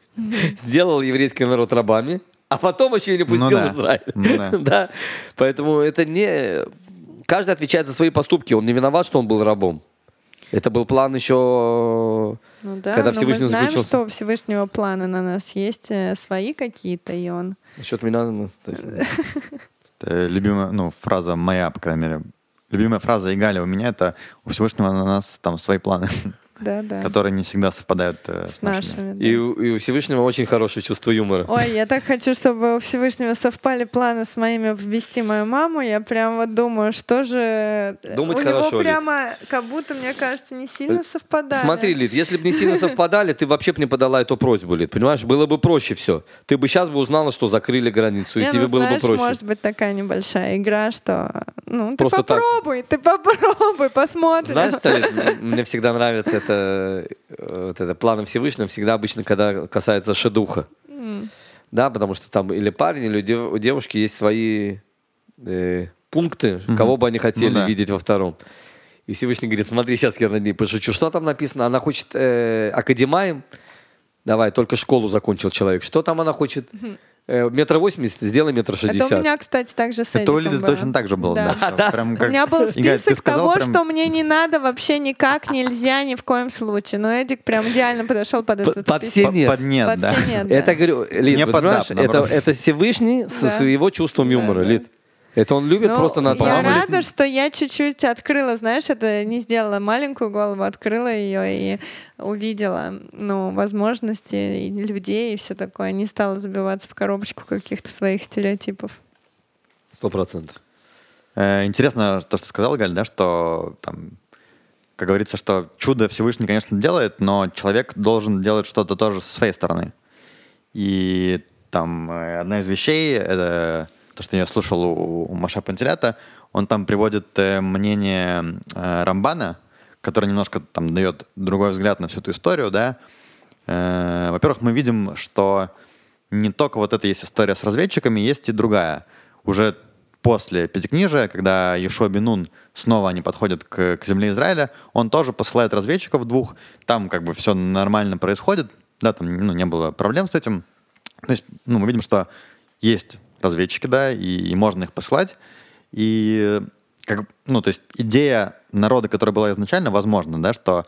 Сделал еврейский народ рабами, а потом еще и не пустил Ну да, Израиль. ну да. Да, поэтому это не... Каждый отвечает за свои поступки, он не виноват, что он был рабом. Это был план еще... Ну да, Когда но Всевышний мы знаем, заключил- что у Всевышнего планы на нас есть э, свои какие-то, и он... Насчет меня... ну, точно. Это любимая, ну, фраза моя, по крайней мере. Любимая фраза Игаля у меня это у Всевышнего на нас там свои планы, Да, да. которые не всегда совпадают э, с, С нашими. нашими. да. И, у- и у Всевышнего очень хорошее чувство юмора. Ой, я так хочу, чтобы у Всевышнего совпали планы с моими ввести мою маму. Я прям вот думаю, что же... Думать у хорошо, него Лид. прямо, как будто, мне кажется, не сильно совпадали. Смотри, Лид, если бы не сильно совпадали, ты вообще бы не подала эту просьбу, Лид, понимаешь? Было бы проще все. Ты бы сейчас бы узнала, что закрыли границу, и тебе ну, было знаешь, бы проще. может быть такая небольшая игра, что... Ну, ты так. попробуй, ты попробуй, посмотрим. Знаешь, что, Лид, мне всегда нравится это, э, вот это планы Всевышнего, всегда обычно, когда касается шедуха. М. Да, потому что там или парень, или у дев- у девушки есть свои э, пункты, кого бы они хотели Ну да. видеть во втором. И Всевышний говорит, смотри, сейчас я над ней пошучу. Что там написано? Она хочет э, академаем. Давай, только школу закончил человек. Что там она хочет? Э, метр восемьдесят, сделай метр Это шестьдесят. у меня, кстати, также с Это у Лиды было. точно так же было. Да. Да, всё прям У как- меня был список сказал того, прям- что мне не надо вообще никак, нельзя, ни в коем случае. Но Эдик прям идеально подошел под этот под список. все Под- нет. под нет, Под да. все нет, да. Это, говорю, Лид, Не под дап, это, это Всевышний со Да. своего чувством Да, юмора, да. Лид. Это он любит Ну, просто на я рада, что я чуть-чуть открыла, знаешь, это не сделала маленькую голову, открыла ее и увидела, ну, возможности и людей и все такое. Не стала забиваться в коробочку каких-то своих стереотипов. Сто процентов. Э, Интересно то, что сказал Галь, да, что там как говорится, что чудо Всевышний, конечно, делает, но человек должен делать что-то тоже со своей стороны. И там э, одна из вещей, это то, что я слушал у, у Маша Пантелята, он там приводит э, мнение э, Рамбана, который немножко там дает другой взгляд на всю эту историю, да. Э, во-первых, мы видим, что не только вот эта есть история с разведчиками, есть и другая. Уже после Пятикнижия, когда Ешо Бинун снова они подходят к, к земле Израиля, он тоже посылает разведчиков двух, там как бы все нормально происходит, да, там ну, не было проблем с этим. То есть, ну, мы видим, что есть разведчики, да, и, и можно их посылать. И, как, ну, то есть идея народа, которая была изначально, возможно, да, что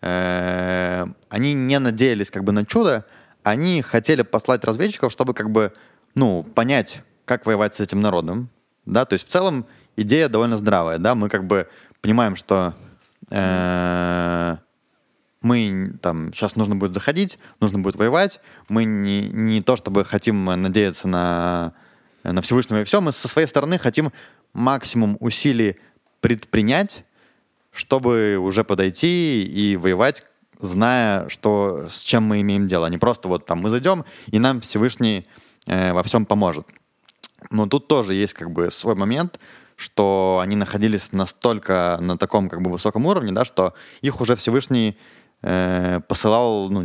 э, они не надеялись как бы на чудо, они хотели послать разведчиков, чтобы как бы, ну, понять, как воевать с этим народом, да, то есть в целом идея довольно здравая, да, мы как бы понимаем, что э, мы там сейчас нужно будет заходить, нужно будет воевать, мы не, не то чтобы хотим надеяться на, на Всевышнего и все, мы со своей стороны хотим максимум усилий предпринять, чтобы уже подойти и воевать, зная, что с чем мы имеем дело. Не просто вот там мы зайдем, и нам Всевышний э, во всем поможет. Но тут тоже есть как бы свой момент, что они находились настолько на таком как бы высоком уровне, да, что их уже Всевышний э, посылал, ну,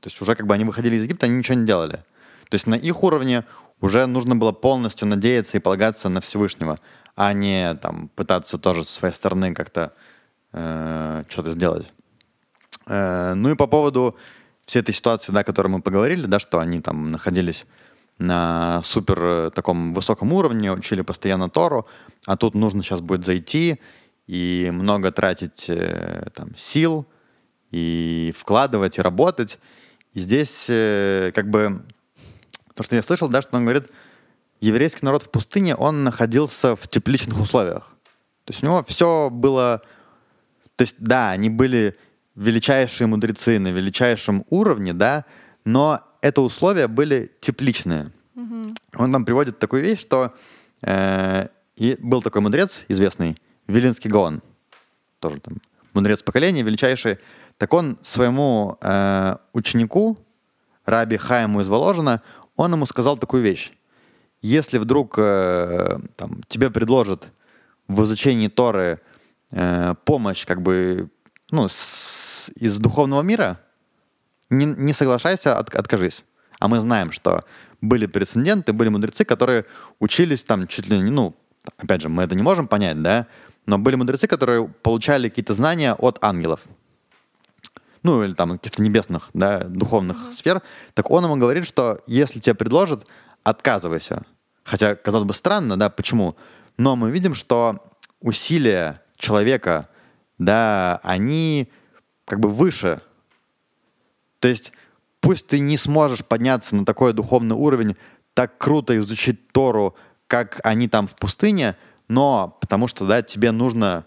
то есть уже как бы они выходили из Египта, они ничего не делали. То есть на их уровне уже нужно было полностью надеяться и полагаться на Всевышнего, а не там пытаться тоже со своей стороны как-то э, что-то сделать. Э, ну и по поводу всей этой ситуации, да, о которой мы поговорили, да, что они там находились на супер э, таком высоком уровне, учили постоянно Тору, а тут нужно сейчас будет зайти и много тратить э, там сил, и вкладывать, и работать. И здесь э, как бы то, что я слышал, да, что он говорит, еврейский народ в пустыне, он находился в тепличных условиях. То есть у него все было... То есть, да, они были величайшие мудрецы на величайшем уровне, да, но это условия были тепличные. Mm-hmm. Он нам приводит такую вещь, что э, и был такой мудрец известный, Вилинский Гаон, тоже там мудрец поколения, величайший. Так он своему э, ученику, Раби Хайму из Воложина, он ему сказал такую вещь. Если вдруг э, там, тебе предложат в изучении Торы э, помощь как бы ну, с, из духовного мира, не, не соглашайся, от, откажись. А мы знаем, что были прецеденты, были мудрецы, которые учились там чуть ли не, ну, опять же, мы это не можем понять, да, но были мудрецы, которые получали какие-то знания от ангелов. Ну, или там каких-то небесных, да, духовных uh-huh. сфер. Так он ему говорит, что если тебе предложат, отказывайся. Хотя, казалось бы, странно, да, почему? Но мы видим, что усилия человека, да, они как бы выше то есть пусть ты не сможешь подняться на такой духовный уровень, так круто изучить Тору, как они там в пустыне, но потому что, да, тебе нужно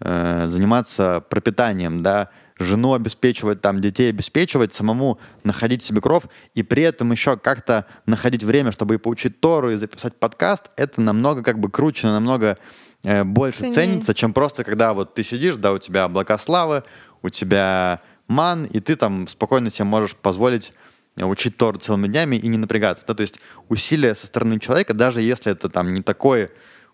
э, заниматься пропитанием, да, жену обеспечивать, там, детей обеспечивать, самому находить себе кров, и при этом еще как-то находить время, чтобы и поучить Тору, и записать подкаст, это намного как бы круче, намного э, больше Цени. ценится, чем просто когда вот ты сидишь, да, у тебя облака славы, у тебя ман, и ты там спокойно себе можешь позволить э, учить Тор целыми днями и не напрягаться. Да? То есть усилия со стороны человека, даже если это там не такой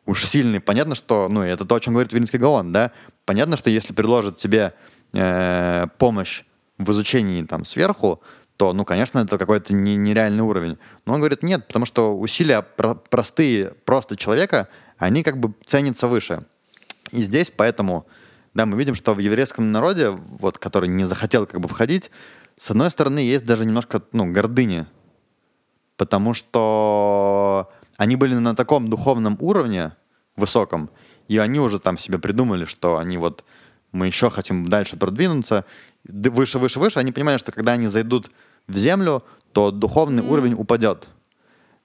уж сильный, понятно, что, ну, это то, о чем говорит Вильнский Гаон, да, понятно, что если предложат тебе э, помощь в изучении там сверху, то, ну, конечно, это какой-то не, нереальный уровень. Но он говорит, нет, потому что усилия про- простые просто человека, они как бы ценятся выше. И здесь поэтому да, мы видим, что в еврейском народе, вот, который не захотел как бы входить, с одной стороны, есть даже немножко ну, гордыни, потому что они были на таком духовном уровне высоком, и они уже там себе придумали, что они вот мы еще хотим дальше продвинуться, выше, выше, выше. Они понимают, что когда они зайдут в землю, то духовный mm-hmm. уровень упадет.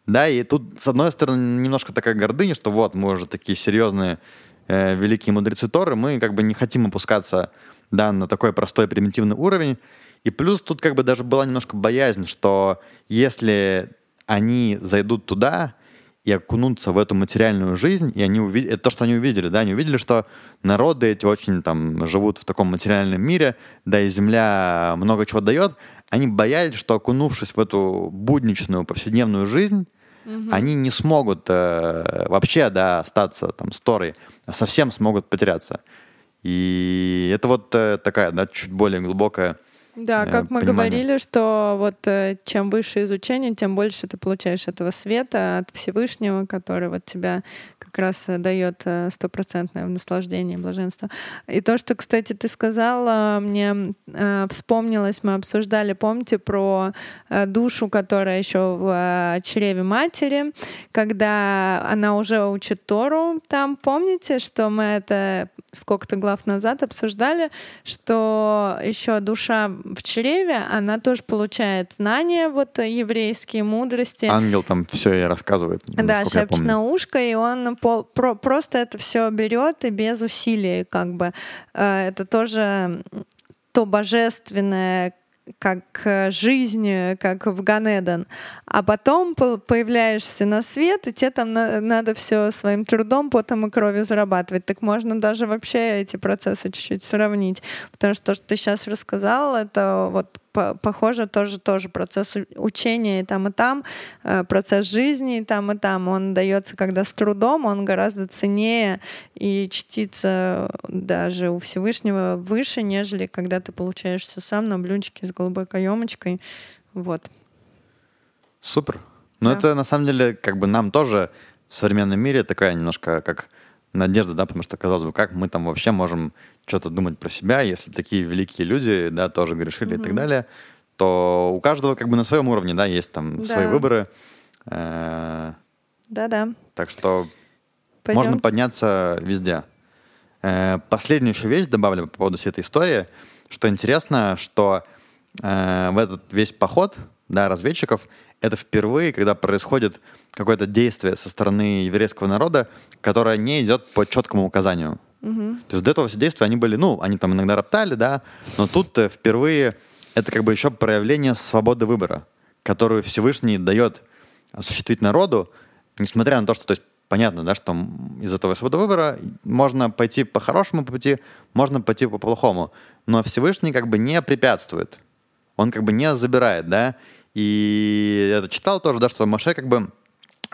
Да, и тут, с одной стороны, немножко такая гордыня, что вот, мы уже такие серьезные э, великие мудрецы Торы, мы как бы не хотим опускаться да, на такой простой примитивный уровень. И плюс тут как бы даже была немножко боязнь, что если они зайдут туда, и окунуться в эту материальную жизнь, и они увидели, это то, что они увидели, да, они увидели, что народы эти очень там живут в таком материальном мире, да, и земля много чего дает, они боялись, что окунувшись в эту будничную повседневную жизнь, угу. они не смогут э, вообще, да, остаться там с Торой, а совсем смогут потеряться. И это вот э, такая, да, чуть более глубокая да, э, как мы понимание. говорили, что вот э, чем выше изучение, тем больше ты получаешь этого света от Всевышнего, который вот тебя как раз э, дает стопроцентное наслаждение, блаженство. И то, что, кстати, ты сказала, мне вспомнилось, мы обсуждали, помните, про душу, которая еще в чреве матери, когда она уже учит Тору, там, помните, что мы это сколько-то глав назад обсуждали, что еще душа в чреве, она тоже получает знания вот еврейские, мудрости. Ангел там все и рассказывает. Да, шепчет на ушко, и он по, про, просто это все берет и без усилий, как бы. Э, это тоже то божественное, как э, жизнь, э, как в Ганеден. А потом появляешься на свет, и тебе там на, надо все своим трудом, потом и кровью зарабатывать. Так можно даже вообще эти процессы чуть-чуть сравнить. Потому что то, что ты сейчас рассказал, это вот похоже тоже тоже процесс учения и там и там, э, процесс жизни и там и там. Он дается когда с трудом, он гораздо ценнее и чтится даже у Всевышнего выше, нежели когда ты получаешь все сам на блюдечке с голубой каемочкой. Вот. Супер. Но да. это на самом деле как бы нам тоже в современном мире такая немножко как надежда, да, потому что, казалось бы, как мы там вообще можем что-то думать про себя, если такие великие люди, да, тоже грешили mm-hmm. и так далее, то у каждого как бы на своем уровне, да, есть там да. свои выборы. Э, Да-да. Так что Пойдем. можно подняться везде. Э, последнюю еще вещь добавлю по поводу всей этой истории, что интересно, что э, в этот весь поход, да, разведчиков, это впервые, когда происходит какое-то действие со стороны еврейского народа, которое не идет по четкому указанию. Угу. То есть до этого все действия, они были, ну, они там иногда роптали, да, но тут э, впервые это как бы еще проявление свободы выбора, которую Всевышний дает осуществить народу, несмотря на то, что, то есть, понятно, да, что из этого свободы выбора можно пойти по хорошему пути, можно пойти по плохому, но Всевышний как бы не препятствует, он как бы не забирает, да, и это читал тоже, да, что Маше как бы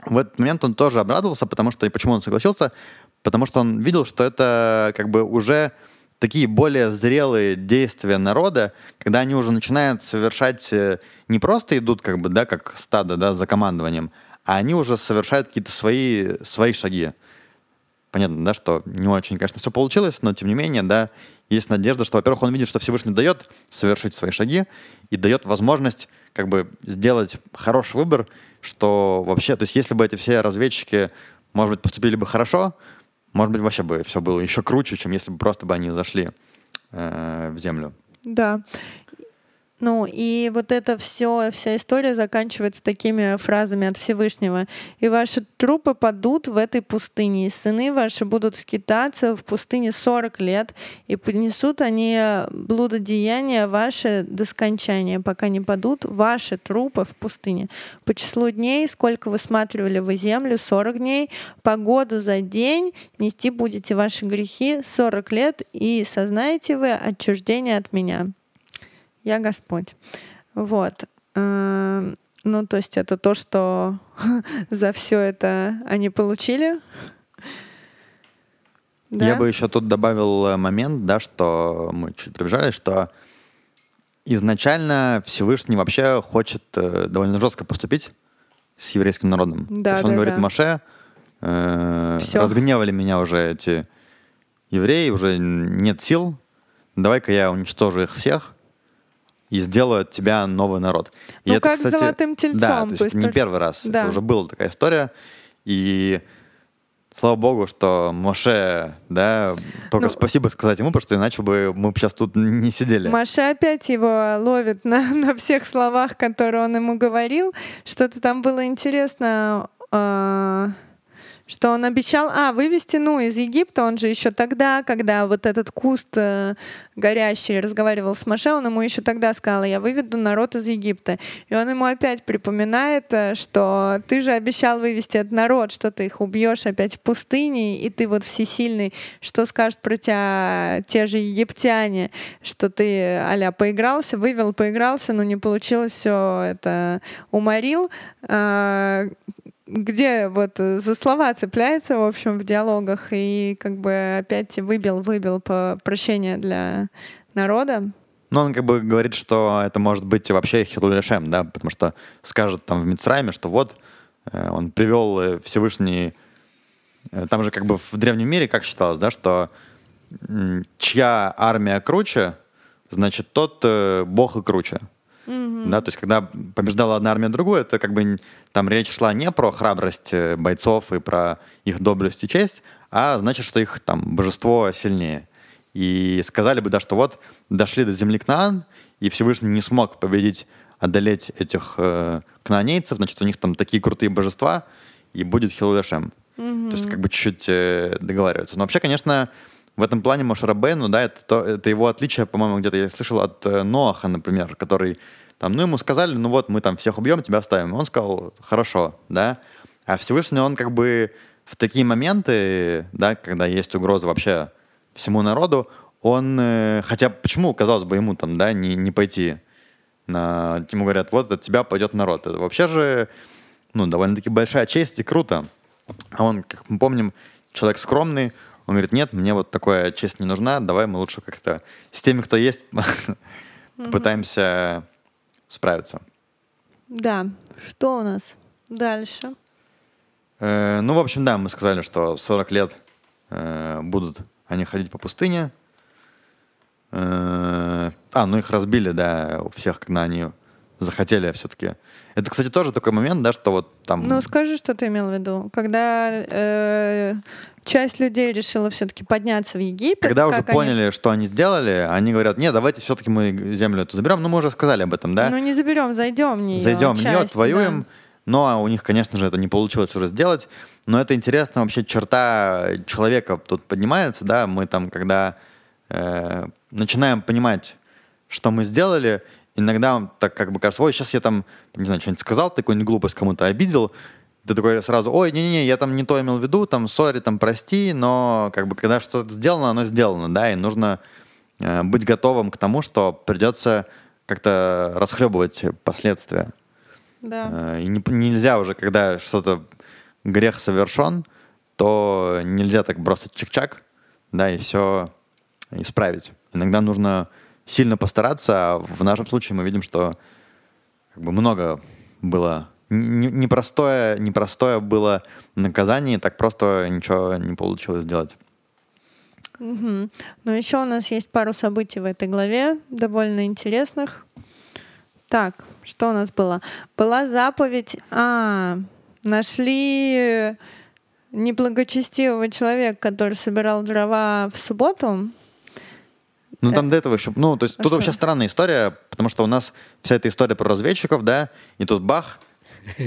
в этот момент он тоже обрадовался, потому что, и почему он согласился, потому что он видел, что это как бы уже такие более зрелые действия народа, когда они уже начинают совершать, э, не просто идут как бы, да, как стадо, да, за командованием, а они уже совершают какие-то свои, свои шаги. Понятно, да, что не очень, конечно, все получилось, но тем не менее, да, есть надежда, что, во-первых, он видит, что Всевышний дает совершить свои шаги и дает возможность как бы сделать хороший выбор, что вообще, то есть если бы эти все разведчики, может быть, поступили бы хорошо, может быть, вообще бы все было еще круче, чем если бы просто бы они зашли э, в землю. Да. Ну, и вот это все, вся история заканчивается такими фразами от Всевышнего. «И ваши трупы падут в этой пустыне, и сыны ваши будут скитаться в пустыне 40 лет, и принесут они блудодеяния ваши до скончания, пока не падут ваши трупы в пустыне. По числу дней, сколько вы сматривали вы землю, 40 дней, по году за день нести будете ваши грехи 40 лет, и сознаете вы отчуждение от меня» я Господь. Вот. Эм, ну, то есть это то, что за все это они получили. Да? Я бы еще тут добавил э, момент, да, что мы чуть пробежали, что изначально Всевышний вообще хочет э, довольно жестко поступить с еврейским народом. Да, То есть он да, говорит, да. Маше, э, разгневали меня уже эти евреи, уже нет сил, давай-ка я уничтожу их всех, и сделают тебя новый народ. И ну, это, как кстати, золотым тельцом. Да, то есть, то есть не только... первый раз. Да. Это уже была такая история. И слава богу, что Моше, да, только ну, спасибо сказать ему, потому что иначе бы мы сейчас тут не сидели. Моше опять его ловит на, на всех словах, которые он ему говорил. Что-то там было интересно. Э что он обещал, а, вывести, ну, из Египта, он же еще тогда, когда вот этот куст э, горящий разговаривал с Маше, он ему еще тогда сказал, я выведу народ из Египта. И он ему опять припоминает, э, что ты же обещал вывести этот народ, что ты их убьешь опять в пустыне, и ты вот всесильный, что скажут про тебя те же египтяне, что ты, аля, поигрался, вывел, поигрался, но не получилось все это, уморил. А, где вот за слова цепляется, в общем, в диалогах, и как бы опять выбил, выбил по прощение для народа. Ну, он как бы говорит, что это может быть вообще Хилулешем, да, потому что скажет там в Мицрайме, что вот э, он привел э, Всевышний... Э, там же как бы в древнем мире как считалось, да, что чья армия круче, значит, тот бог и круче. Mm-hmm. Да, то есть, когда побеждала одна армия другую, это как бы там речь шла не про храбрость э, бойцов и про их доблесть и честь, а значит, что их там божество сильнее. И сказали бы, да, что вот дошли до земли Кнаан, и Всевышний не смог победить, одолеть этих э, кнаанейцев, значит, у них там такие крутые божества, и будет Хилудашем. Mm-hmm. То есть, как бы чуть-чуть э, договариваются. Но вообще, конечно, в этом плане Мошарабейну, да, это, то, это его отличие, по-моему, где-то я слышал от э, Ноаха, например, который там, ну, ему сказали, ну вот, мы там всех убьем, тебя оставим. Он сказал, хорошо, да. А Всевышний, он как бы в такие моменты, да, когда есть угроза вообще всему народу, он, э, хотя почему, казалось бы, ему там, да, не, не пойти на, ему говорят, вот от тебя пойдет народ. Это вообще же, ну, довольно-таки большая честь и круто. А он, как мы помним, человек скромный, он говорит, нет, мне вот такая честь не нужна, давай мы лучше как-то с теми, кто есть, попытаемся справиться. Да. Что у нас дальше? Э, ну, в общем, да, мы сказали, что 40 лет э, будут они ходить по пустыне. Э, а, ну их разбили, да, у всех, когда они захотели все-таки. Это, кстати, тоже такой момент, да, что вот там... Ну, скажи, что ты имел в виду. Когда э, часть людей решила все-таки подняться в Египет. Когда уже поняли, они... что они сделали, они говорят, нет, давайте все-таки мы землю эту заберем. Ну, мы уже сказали об этом, да? Ну, не заберем, зайдем в нее. Зайдем в нее, отвоюем. Да. Но у них, конечно же, это не получилось уже сделать. Но это интересно, вообще черта человека тут поднимается, да, мы там, когда э, начинаем понимать, что мы сделали, иногда так как бы кажется, ой, сейчас я там, не знаю, что-нибудь сказал, такую глупость кому-то обидел, ты такой сразу, ой, не-не-не, я там не то имел в виду, там, сори, там, прости, но как бы когда что-то сделано, оно сделано, да, и нужно э, быть готовым к тому, что придется как-то расхлебывать последствия. Да. Э, и не, нельзя уже, когда что-то грех совершен, то нельзя так бросить чик-чак, да, и все исправить. Иногда нужно сильно постараться, в нашем случае мы видим, что как бы много было непростое, непростое было наказание, так просто ничего не получилось сделать. Угу. Но еще у нас есть пару событий в этой главе, довольно интересных. Так, что у нас было? Была заповедь, а, нашли неблагочестивого человека, который собирал дрова в субботу. Ну, там до этого еще... Ну, то есть тут вообще странная история, потому что у нас вся эта история про разведчиков, да, и тут бах,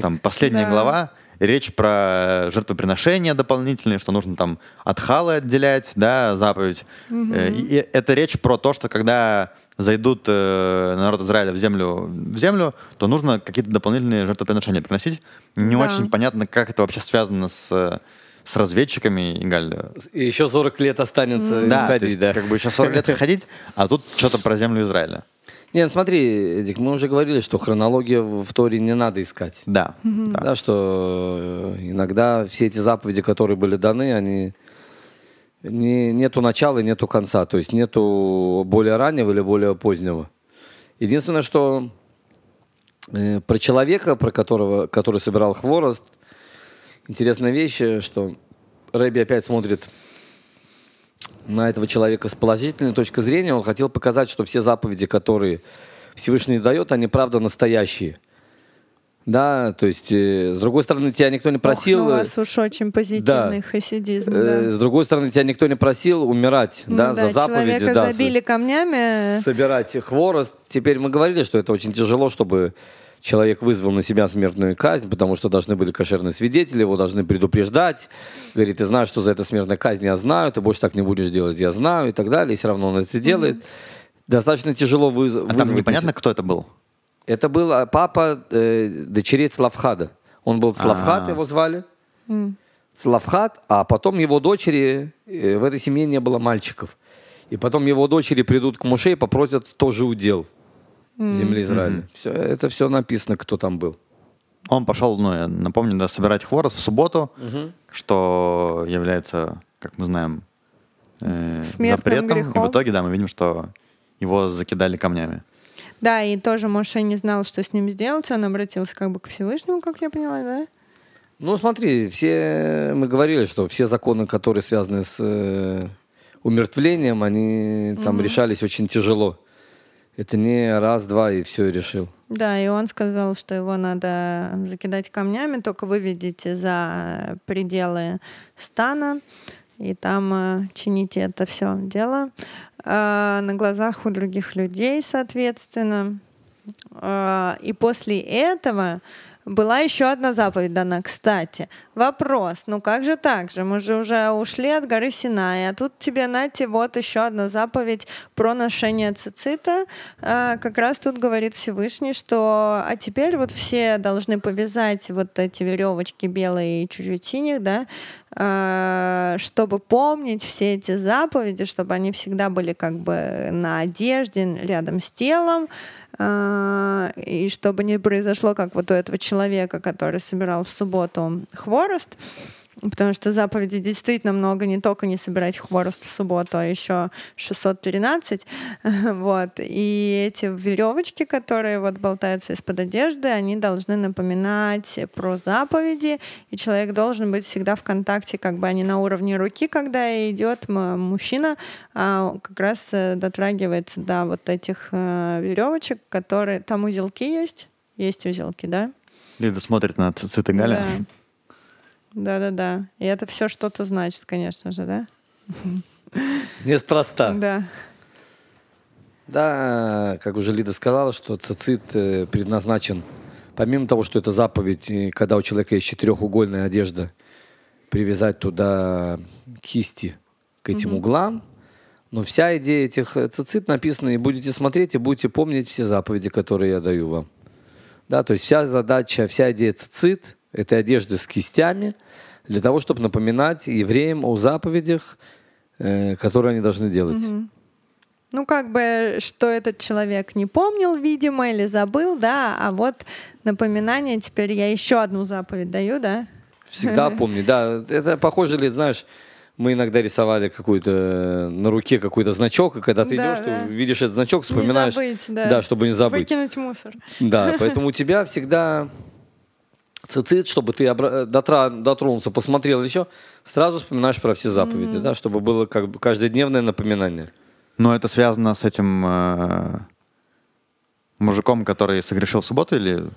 там последняя глава, речь про жертвоприношения дополнительные, что нужно там от халы отделять, да, заповедь. Угу. И это речь про то, что когда зайдут э, народ Израиля в землю, в землю, то нужно какие-то дополнительные жертвоприношения приносить. Не да. очень понятно, как это вообще связано с с разведчиками, Игаль. И еще 40 лет останется да, ходить, то есть, да. как бы еще 40 лет ходить, а тут что-то про землю Израиля. Нет, смотри, Эдик, мы уже говорили, что хронологию в Торе не надо искать. Да. Mm-hmm. да. Да, что э, иногда все эти заповеди, которые были даны, они не, нету начала и нету конца. То есть нету более раннего или более позднего. Единственное, что э, про человека, про которого, который собирал хворост, интересная вещь, что Рэби опять смотрит на этого человека с положительной точки зрения. Он хотел показать, что все заповеди, которые Всевышний дает, они правда настоящие. Да, то есть, э, с другой стороны, тебя никто не просил... Ох, ну у вас уж очень позитивный да. хасидизм. Э, да. С другой стороны, тебя никто не просил умирать, ну, да, да, за заповеди. да, забили камнями. Собирать хворост. Теперь мы говорили, что это очень тяжело, чтобы человек вызвал на себя смертную казнь, потому что должны были кошерные свидетели, его должны предупреждать. Говорит, ты знаешь, что за это смертная казнь, я знаю, ты больше так не будешь делать, я знаю, и так далее. И все равно он это делает. Достаточно тяжело выз- А вызвать... там непонятно, кто это был? это был а, папа э, дочерей Славхада. Он был Славхад, А. его звали. Славхад, а потом его дочери, э, в этой семье не было мальчиков. И потом его дочери придут к Муше и попросят тоже удел земли Израиля. Все, это все написано, кто там был. Он пошел, ну, я напомню, да, собирать хворост в субботу, что является, как мы знаем, э, Смертным запретом. И грехом. в итоге, да, мы видим, что его закидали камнями. Да, и тоже Моше не знал, что с ним сделать. Он обратился как бы к Всевышнему, как я поняла, да? Ну, смотри, все мы говорили, что все законы, которые связаны с э, умертвлением, они там решались очень тяжело. Это не раз, два и все решил. Да, и он сказал, что его надо закидать камнями, только выведите за пределы стана, и там э, чините это все дело э, на глазах у других людей, соответственно. Э, и после этого была еще одна заповедь дана, кстати. Вопрос, ну как же так же? Мы же уже ушли от горы Синай, а тут тебе, Нати, вот еще одна заповедь про ношение цицита. А, как раз тут говорит Всевышний, что а теперь вот все должны повязать вот эти веревочки белые и чуть-чуть синих, да, чтобы помнить все эти заповеди, чтобы они всегда были как бы на одежде, рядом с телом, а, и чтобы не произошло, как вот у этого человека, который собирал в субботу хворост, потому что заповедей действительно много, не только не собирать хворост в субботу, а еще 613, вот, и эти веревочки, которые вот болтаются из-под одежды, они должны напоминать про заповеди, и человек должен быть всегда в контакте, как бы они на уровне руки, когда идет мужчина, а как раз э, дотрагивается до вот этих э, веревочек, которые, там узелки есть, есть узелки, да? Лида смотрит на цицит и Галя. Да. Да-да-да. И это все что-то значит, конечно же, да? Неспроста. Да. Да, как уже Лида сказала, что цицит э, предназначен, помимо того, что это заповедь, когда у человека есть четырехугольная одежда, привязать туда кисти к этим углам, но вся идея этих э, цицит написана, и будете смотреть, и будете помнить все заповеди, которые я даю вам. Да, то есть вся задача, вся идея цицит, этой одежды с кистями, для того, чтобы напоминать евреям о заповедях, э, которые они должны делать. Ну, как бы, что этот человек не помнил, видимо, или забыл, да, а вот напоминание, теперь я еще одну заповедь даю, да? Всегда помни, да. Это похоже ли, знаешь, мы иногда рисовали какую-то э, на руке какой-то значок, и когда ты Да, идешь, да. ты видишь этот значок, вспоминаешь. Не забыть, да. чтобы не забыть. Выкинуть мусор. Да, поэтому у тебя всегда цицит, чтобы ты дотра- дотронулся, посмотрел еще, сразу вспоминаешь про все заповеди, да, чтобы было как бы каждодневное напоминание. Но это связано с этим э, мужиком, который согрешил в субботу или...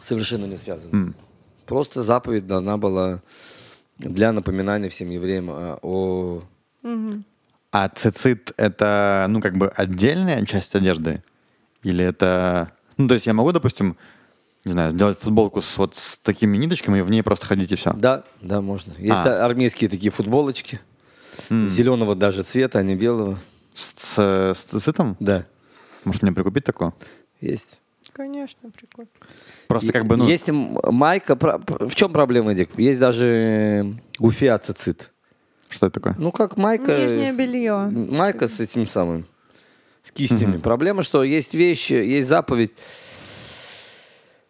Совершенно не связано. М. Просто заповедь дана была для напоминания всем евреям а, о... А цицит — это, ну, как бы отдельная часть одежды? Или это... Ну, то есть я могу, допустим, не знаю, сделать футболку с вот с такими ниточками и в ней просто ходить и все? Да, да, можно. Есть А. армейские такие футболочки, зеленого даже цвета, а не белого. С, с, с цицитом? Да, Может, мне прикупить такое? есть. Конечно, прикольно. Просто как бы, ну... Есть майка. В чем проблема, Дик? Есть даже гуфия цицит. Что это такое? Ну, как майка... Нижнее белье. Майка с этим самым, с кистями. Проблема, что есть вещи, есть заповедь,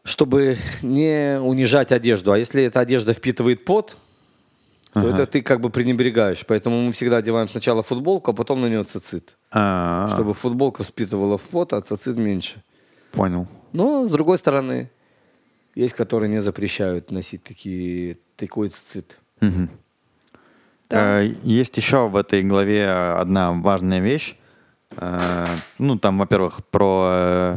чтобы не унижать одежду. А если эта одежда впитывает пот, то Ага. это ты как бы пренебрегаешь. Поэтому мы всегда одеваем сначала футболку, а потом на нее цицит. А, Чтобы футболка впитывала в пот, а цицит меньше. Понял. Но, с другой стороны, есть, которые не запрещают носить такие, такой цицит. Мгм. Да. Э, Есть еще в этой главе одна важная вещь. Э, Ну, там, во-первых, про э,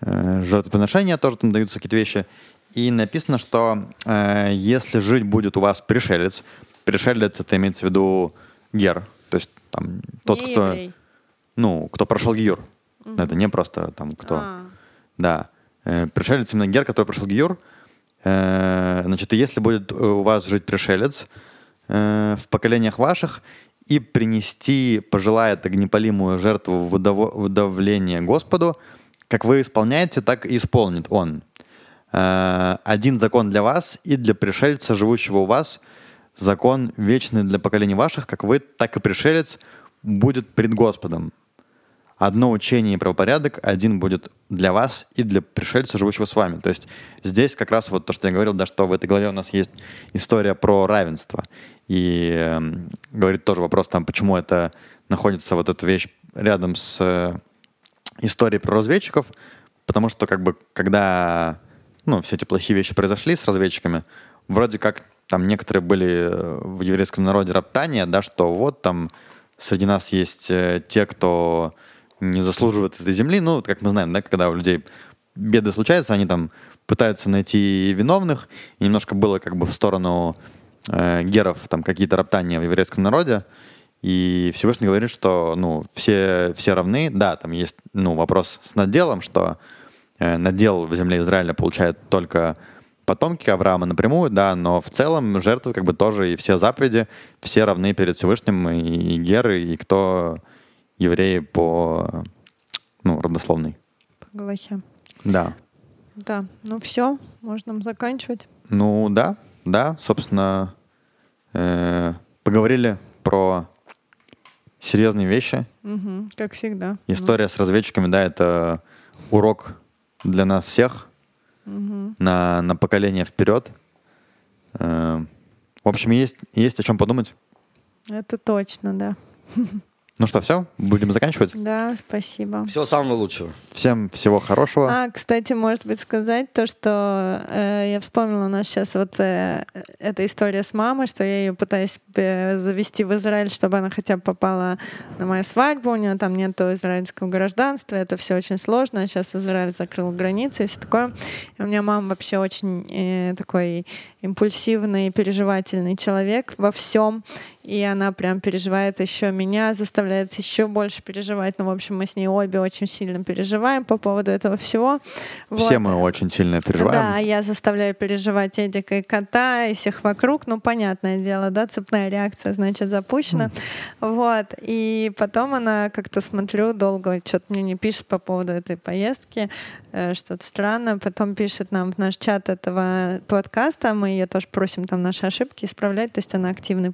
жертвоприношения тоже там даются какие-то вещи. И написано, что э, если жить будет у вас пришелец, пришелец это имеется в виду гер, то есть там тот, Не кто, еврей. ну, кто прошел гиюр. Это не просто там кто, А. да. Э, пришелец именно гер, который пришел Гиюр. Э, значит, и если будет у вас жить пришелец э, в поколениях ваших и принести пожелает огнепалимую жертву в удов- в удовление Господу, как вы исполняете, так и исполнит он. Э, один закон для вас и для пришельца, живущего у вас, закон вечный для поколений ваших, как вы, так и пришелец будет пред Господом. Одно учение и правопорядок, один будет для вас и для пришельца, живущего с вами. То есть здесь как раз вот то, что я говорил, да, что в этой главе у нас есть история про равенство. И э, говорит тоже вопрос там, почему это находится вот эта вещь рядом с историей про разведчиков, потому что как бы когда ну, все эти плохие вещи произошли с разведчиками, вроде как там некоторые были э, в еврейском народе роптания, да, что вот там среди нас есть э, те, кто не заслуживает этой земли. Ну, как мы знаем, да, когда у людей беды случаются, они там пытаются найти виновных. И немножко было как бы в сторону э, геров там какие-то роптания в еврейском народе. И Всевышний говорит, что ну, все, все равны. Да, там есть ну, вопрос с наделом, что э, надел в земле Израиля получает только потомки Авраама напрямую, да, но в целом жертвы как бы тоже и все заповеди, все равны перед Всевышним, и, и геры, и кто евреи по ну, родословной. По Галахе. Да. Да, ну все, можно заканчивать. Ну да, да, собственно, э, поговорили про серьезные вещи. Мгм, как всегда. История с разведчиками, да, это урок для нас всех Мгм. на, на поколение вперед. Э, в общем, есть, есть о чем подумать. Это точно, да. Ну что, все, будем заканчивать. Да, спасибо. Всего самого лучшего. Всем всего хорошего. А, кстати, может быть, сказать то, что э, я вспомнила у нас сейчас вот э, эта история с мамой, что я ее пытаюсь э, завести в Израиль, чтобы она хотя бы попала на мою свадьбу. У нее там нет израильского гражданства, это все очень сложно. Сейчас Израиль закрыл границы и все такое. И у меня мама вообще очень э, такой импульсивный, переживательный человек во всем. И она прям переживает еще меня, заставляет еще больше переживать. Ну, в общем, мы с ней обе очень сильно переживаем по поводу этого всего. Все Вот. мы очень сильно переживаем. Да, я заставляю переживать Эдика и кота, и всех вокруг. Ну, понятное дело, да, цепная реакция, значит, запущена. Вот. И потом она, как-то смотрю, долго что-то мне не пишет по поводу этой поездки, что-то странное. Потом пишет нам в наш чат этого подкаста, мы ее тоже просим там наши ошибки исправлять, то есть она активный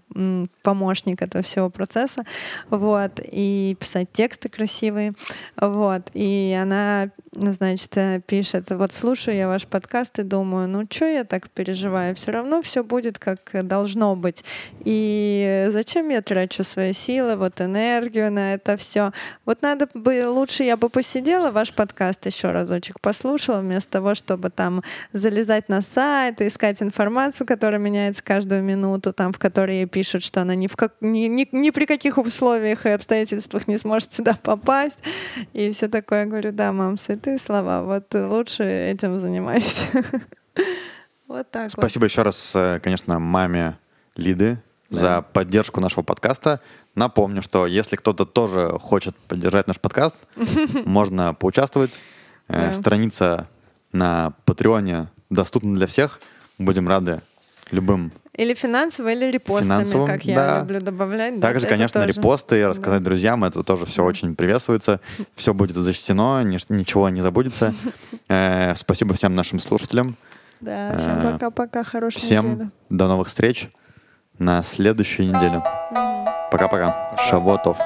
помощник этого всего процесса. Вот. И писать тексты красивые. Вот. И она, значит, э, пишет, вот слушаю я ваш подкаст и думаю, ну что я так переживаю? Все равно все будет как должно быть. И зачем я трачу свои силы, вот энергию на это все? Вот надо бы лучше я бы посидела ваш подкаст еще разочек послушала, вместо того, чтобы там залезать на сайт искать информацию, которая меняется каждую минуту, там, в которой пишут, что она ни, в как, ни, ни, ни при каких условиях и обстоятельствах не сможет сюда попасть. И все такое. Я говорю, да, мам, святые слова. Вот лучше этим занимайся. Вот так вот. Спасибо еще раз, э, конечно, маме Лиды за поддержку нашего подкаста. Напомню, что если кто-то тоже хочет поддержать наш подкаст, можно поучаствовать. Э, Да. Страница на Патреоне доступна для всех. Будем рады любым. Или финансово, или репостами, Финансовым, как я да. люблю добавлять. да, Также, это конечно, тоже. репосты, рассказать друзьям, это тоже все очень приветствуется. Все будет защищено, ничего не забудется. Э, Спасибо всем нашим слушателям. Да, всем Э, пока-пока, хорошей Всем недели. до новых встреч на следующей неделе. Пока-пока. Шавотов.